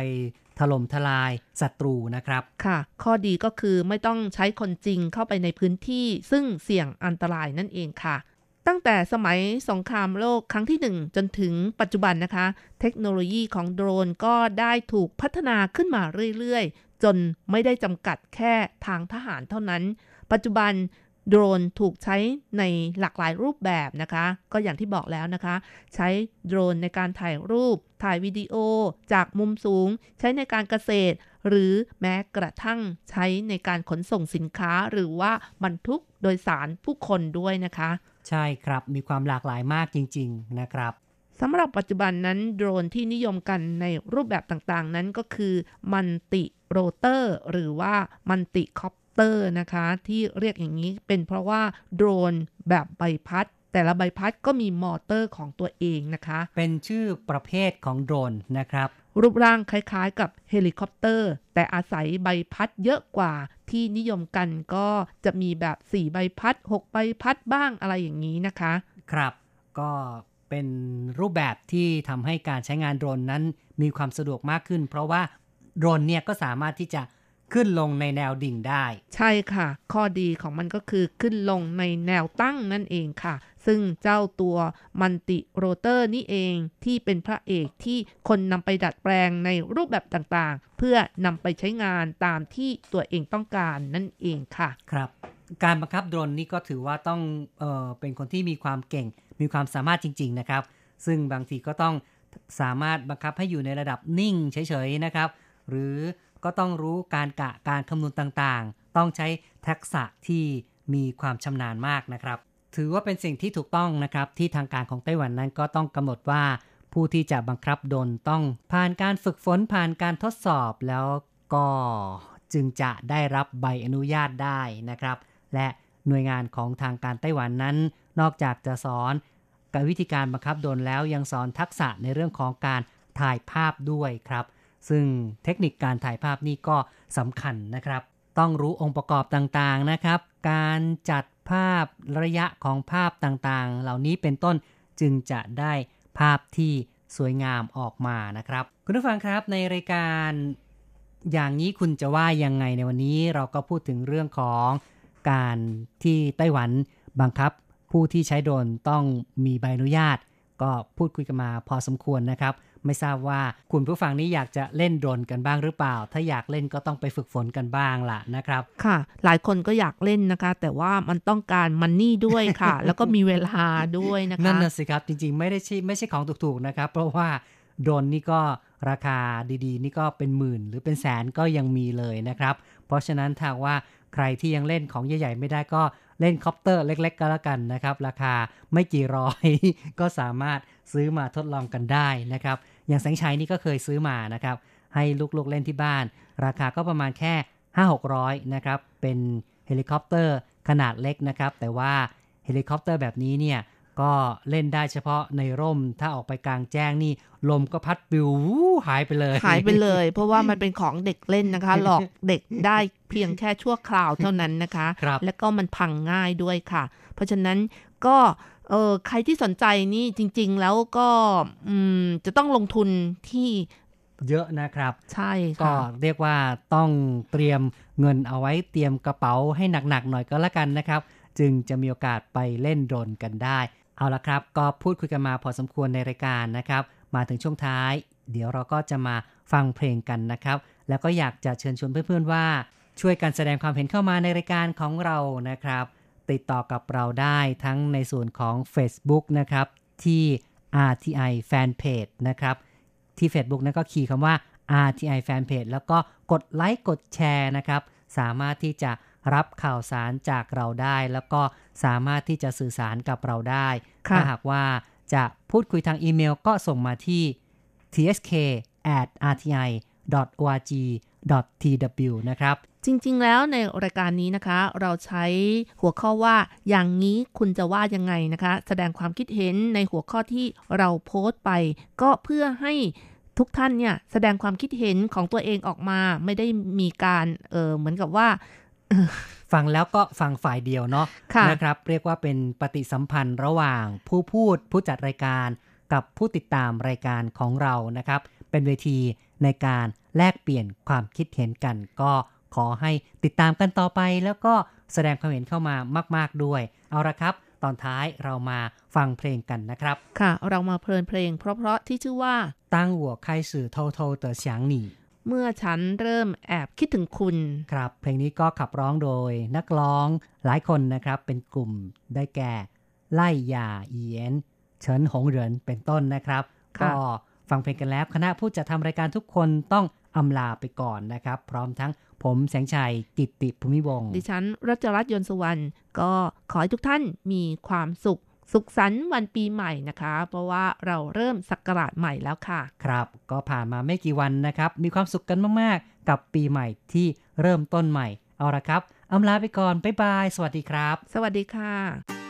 ถล่มทลายศัตรูนะครับ ค่ะ ข้อดีก็คือไม่ต้องใช้คนจริงเข้าไปในพื้นที่ซึ่งเสี่ยงอันตรายนั่นเองค่ะ ตั้งแต่สมัยสงครามโลกครั้งที่ 1 จนถึงปัจจุบันนะคะ เทคโนโลยีของโดรนก็ได้ถูกพัฒนาขึ้นมาเรื่อยๆ จนไม่ได้จำกัดแค่ทางทหารเท่านั้น ปัจจุบัน โดรนถูกใช้ในหลากหลายรูปแบบนะคะ ก็อย่างที่บอกแล้วนะคะ ใช้โดรนในการถ่ายรูป ถ่ายวิดีโอ จากมุมสูง ใช้ในการเกษตร หรือแม้กระทั่งใช้ในการขนส่งสินค้า หรือว่าบรรทุกโดยสารผู้คนด้วยนะคะ ใช่ครับมีความหลากหลายมากจริง ๆ นะครับสำหรับปัจจุบันนั้นโดรนที่นิยมกันในรูปแบบต่างๆ นั้นก็คือ multirotor หรือว่า multicopter นะคะ ที่เรียกอย่างนี้เป็นเพราะว่าโดรนแบบใบพัด แต่ละใบพัดก็มีมอเตอร์ของตัวเองนะคะ เป็นชื่อประเภทของโดรนนะครับ รูปร่างคล้ายๆกับเฮลิคอปเตอร์ แต่อาศัยใบพัดเยอะกว่าที่นิยมกันก็จะมีแบบ 4 ใบพัด 6 ใบพัดบ้างอะไรอย่างนี้นะคะ ครับก็เป็นรูปแบบที่ทำให้การใช้งานโดรนนั้นมีความสะดวกมากขึ้น เพราะว่าโดรนเนี่ยก็สามารถที่จะ ขึ้นลงในแนวดิ่งได้ ใช่ค่ะ ข้อดีของมันก็คือขึ้นลงในแนวตั้งนั่นเองค่ะ ซึ่งเจ้าตัว multirotor นี่เองที่เป็นพระเอกที่คนนำไปดัดแปลงในรูปแบบต่างๆ เพื่อนำไปใช้งานตามที่ตัวเองต้องการนั่นเองค่ะ ครับ การบังคับโดรนนี่ก็ถือว่าต้องเออเป็นคนที่มีความเก่ง มีความสามารถจริง ๆ นะครับ ซึ่งบางทีก็ต้องสามารถบังคับให้อยู่ในระดับนิ่งเฉยๆนะครับ หรือ ก็ต้องรู้การกะการคำนวณต่างๆ ต้องใช้ทักษะที่มีความชำนาญมากนะครับ ถือว่าเป็นสิ่งที่ถูกต้องนะครับ ที่ทางการของไต้หวันนั้นก็ต้องกำหนดว่า ผู้ที่จะบังคับโดนต้องผ่านการฝึกฝนผ่านการทดสอบแล้วก็จึงจะได้รับใบอนุญาตได้นะครับ และหน่วยงานของทางการไต้หวันนั้น นอกจากจะสอนกับวิธีการบังคับโดนแล้วยังสอนทักษะในเรื่องของการถ่ายภาพด้วยครับ ซึ่งเทคนิคการถ่ายภาพนี่ก็สำคัญนะครับ ต้องรู้องค์ประกอบต่างๆนะครับ การจัดภาพระยะของภาพต่างๆ เหล่านี้เป็นต้นจึงจะได้ภาพที่สวยงามออกมานะครับ คุณผู้ฟังครับในรายการอย่างนี้คุณจะว่ายังไงในวันนี้เราก็พูดถึงเรื่องของการที่ไต้หวันบังคับ ผู้ที่ใช้โดรนต้องมีใบอนุญาต ก็พูดคุยกันมาพอสมควรนะครับ ไม่ทราบว่าคุณผู้ฟังนี้อยากจะเล่นโดรนกันบ้างหรือเปล่า ถ้าอยากเล่นก็ต้องไปฝึกฝนกันบ้างล่ะนะครับ ค่ะ หลายคนก็อยากเล่นนะคะ แต่ว่ามันต้องการมันนี่ด้วยค่ะ แล้วก็มีเวลาด้วยนะคะนั่นน่ะสิครับจริงๆ ไม่ได้ใช่ไม่ใช่ของถูกๆนะครับ เพราะว่าโดรนนี่ก็ราคาดีๆ นี่ก็เป็นหมื่นหรือเป็นแสนก็ยังมีเลยนะครับ เพราะฉะนั้นถ้าว่าใครที่ยังเล่นของใหญ่ๆไม่ได้ก็เล่นคอปเตอร์เล็ก ๆ ก็แล้วกันนะครับ ราคาไม่กี่ร้อย ก็สามารถซื้อมาทดลองกันได้นะครับ อย่างแสงชัยนี่ก็เคยซื้อมานะครับ ให้ลูกๆเล่นที่บ้าน ราคาก็ประมาณแค่ 5-600 นะครับ เป็นเฮลิคอปเตอร์ขนาดเล็กนะครับ แต่ว่าเฮลิคอปเตอร์แบบนี้เนี่ยก็เล่นได้เฉพาะในร่ม ถ้าออกไปกลางแจ้งนี่ ลมก็พัดปิววู้หายไปเลย หายไปเลย เพราะว่ามันเป็นของเด็กเล่นนะคะ หลอกเด็กได้เพียงแค่ชั่วคราวเท่านั้นนะคะครับแล้วก็มันพังง่ายด้วยค่ะ เพราะฉะนั้นก็ เออใครที่สนใจนี่จริง ๆ แล้วก็อืมจะต้องลงทุนที่เยอะนะครับ ใช่ก็ค่ะเรียกว่าต้องเตรียมเงินเอาไว้เตรียมกระเป๋าให้หนัก ๆ หน่อยก็แล้วกันนะครับ จึงจะมีโอกาสไปเล่นโดรนกันได้ เอาละครับ ก็พูดคุยกันมาพอสมควรในรายการนะครับ มาถึงช่วงท้าย เดี๋ยวเราก็จะมาฟังเพลงกันนะครับ แล้วก็อยากจะเชิญชวนเพื่อนๆว่าช่วยกันแสดงความเห็นเข้ามาในรายการของเรานะครับ ติดต่อกับเราได้ทั้งในส่วนของ Facebook นะครับที่ RTI Fanpage นะครับที่ Facebook นั้นก็คีย์คำว่า RTI Fanpage แล้วก็กดไลค์กดแชร์นะครับ สามารถที่จะรับข่าวสารจากเราได้ แล้วก็สามารถที่จะสื่อสารกับเราได้ค่ะถ้าหากว่าจะพูดคุยทางอีเมลก็ส่งมาที่ tsk at rti org tw นะครับ จริง ๆ แล้วในรายการนี้นะคะ เราใช้หัวข้อว่าอย่างนี้คุณจะว่ายังไงนะคะ แสดงความคิดเห็นในหัวข้อที่เราโพสต์ไป ก็เพื่อให้ทุกท่านเนี่ยแสดงความคิดเห็นของตัวเองออกมาไม่ได้มีการเออเหมือนกับว่าฟังแล้วก็ฟังฝ่ายเดียวเนาะค่ะนะครับ เรียกว่าเป็นปฏิสัมพันธ์ระหว่างผู้พูดผู้จัดรายการกับผู้ติดตามรายการของเรานะครับ เป็นเวทีในการแลกเปลี่ยนความคิดเห็นกันก็ ขอให้ติดตามกันต่อไป แล้วก็แสดงความเห็นเข้ามามาก ๆด้วย เอาละครับ ตอนท้ายเรามาฟังเพลงกันนะครับ ค่ะ เรามาเพลินเพลง เพราะๆที่ชื่อว่าตั้งหัวใครสื่อโทโทเตอเสียงหนีเมื่อฉันเริ่มแอบคิดถึงคุณ ครับ เพลงนี้ก็ขับร้องโดยนักร้องหลายคนนะครับ เป็นกลุ่มได้แก่ ไล่ยาเอียน เฉินหงเหรินเป็นต้นนะครับ ก็ฟังเพลงกันแล้ว คณะผู้จัดทำรายการทุกคนต้องอำลาไปก่อนนะครับ พร้อมทั้ง ผมแสงชัยกิตติภูมิวงศ์ดิฉันรัชรัตน์ยนต์สุวรรณก็ขอให้ทุกท่านมีความสุข สุขสันต์วันปีใหม่นะคะ เพราะว่าเราเริ่มศักราชใหม่แล้วค่ะ ครับ ก็ผ่านมาไม่กี่วันนะครับ มีความสุขกันมากๆ กับปีใหม่ที่เริ่มต้นใหม่ เอาละครับอำลาไปก่อน บ๊ายบาย สวัสดีครับ สวัสดีค่ะ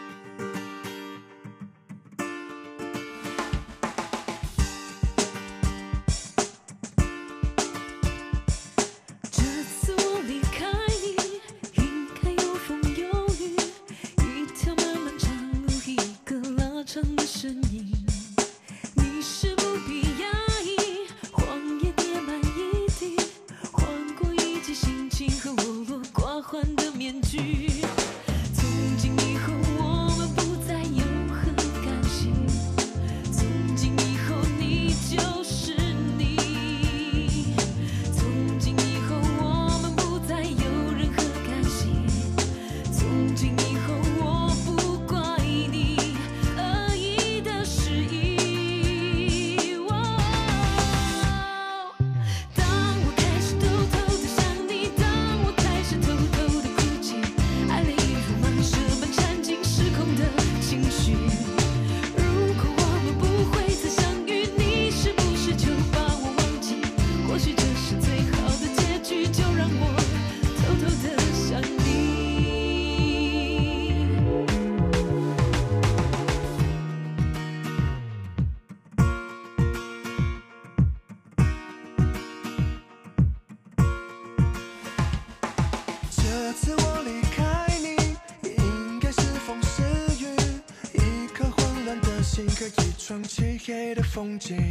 change.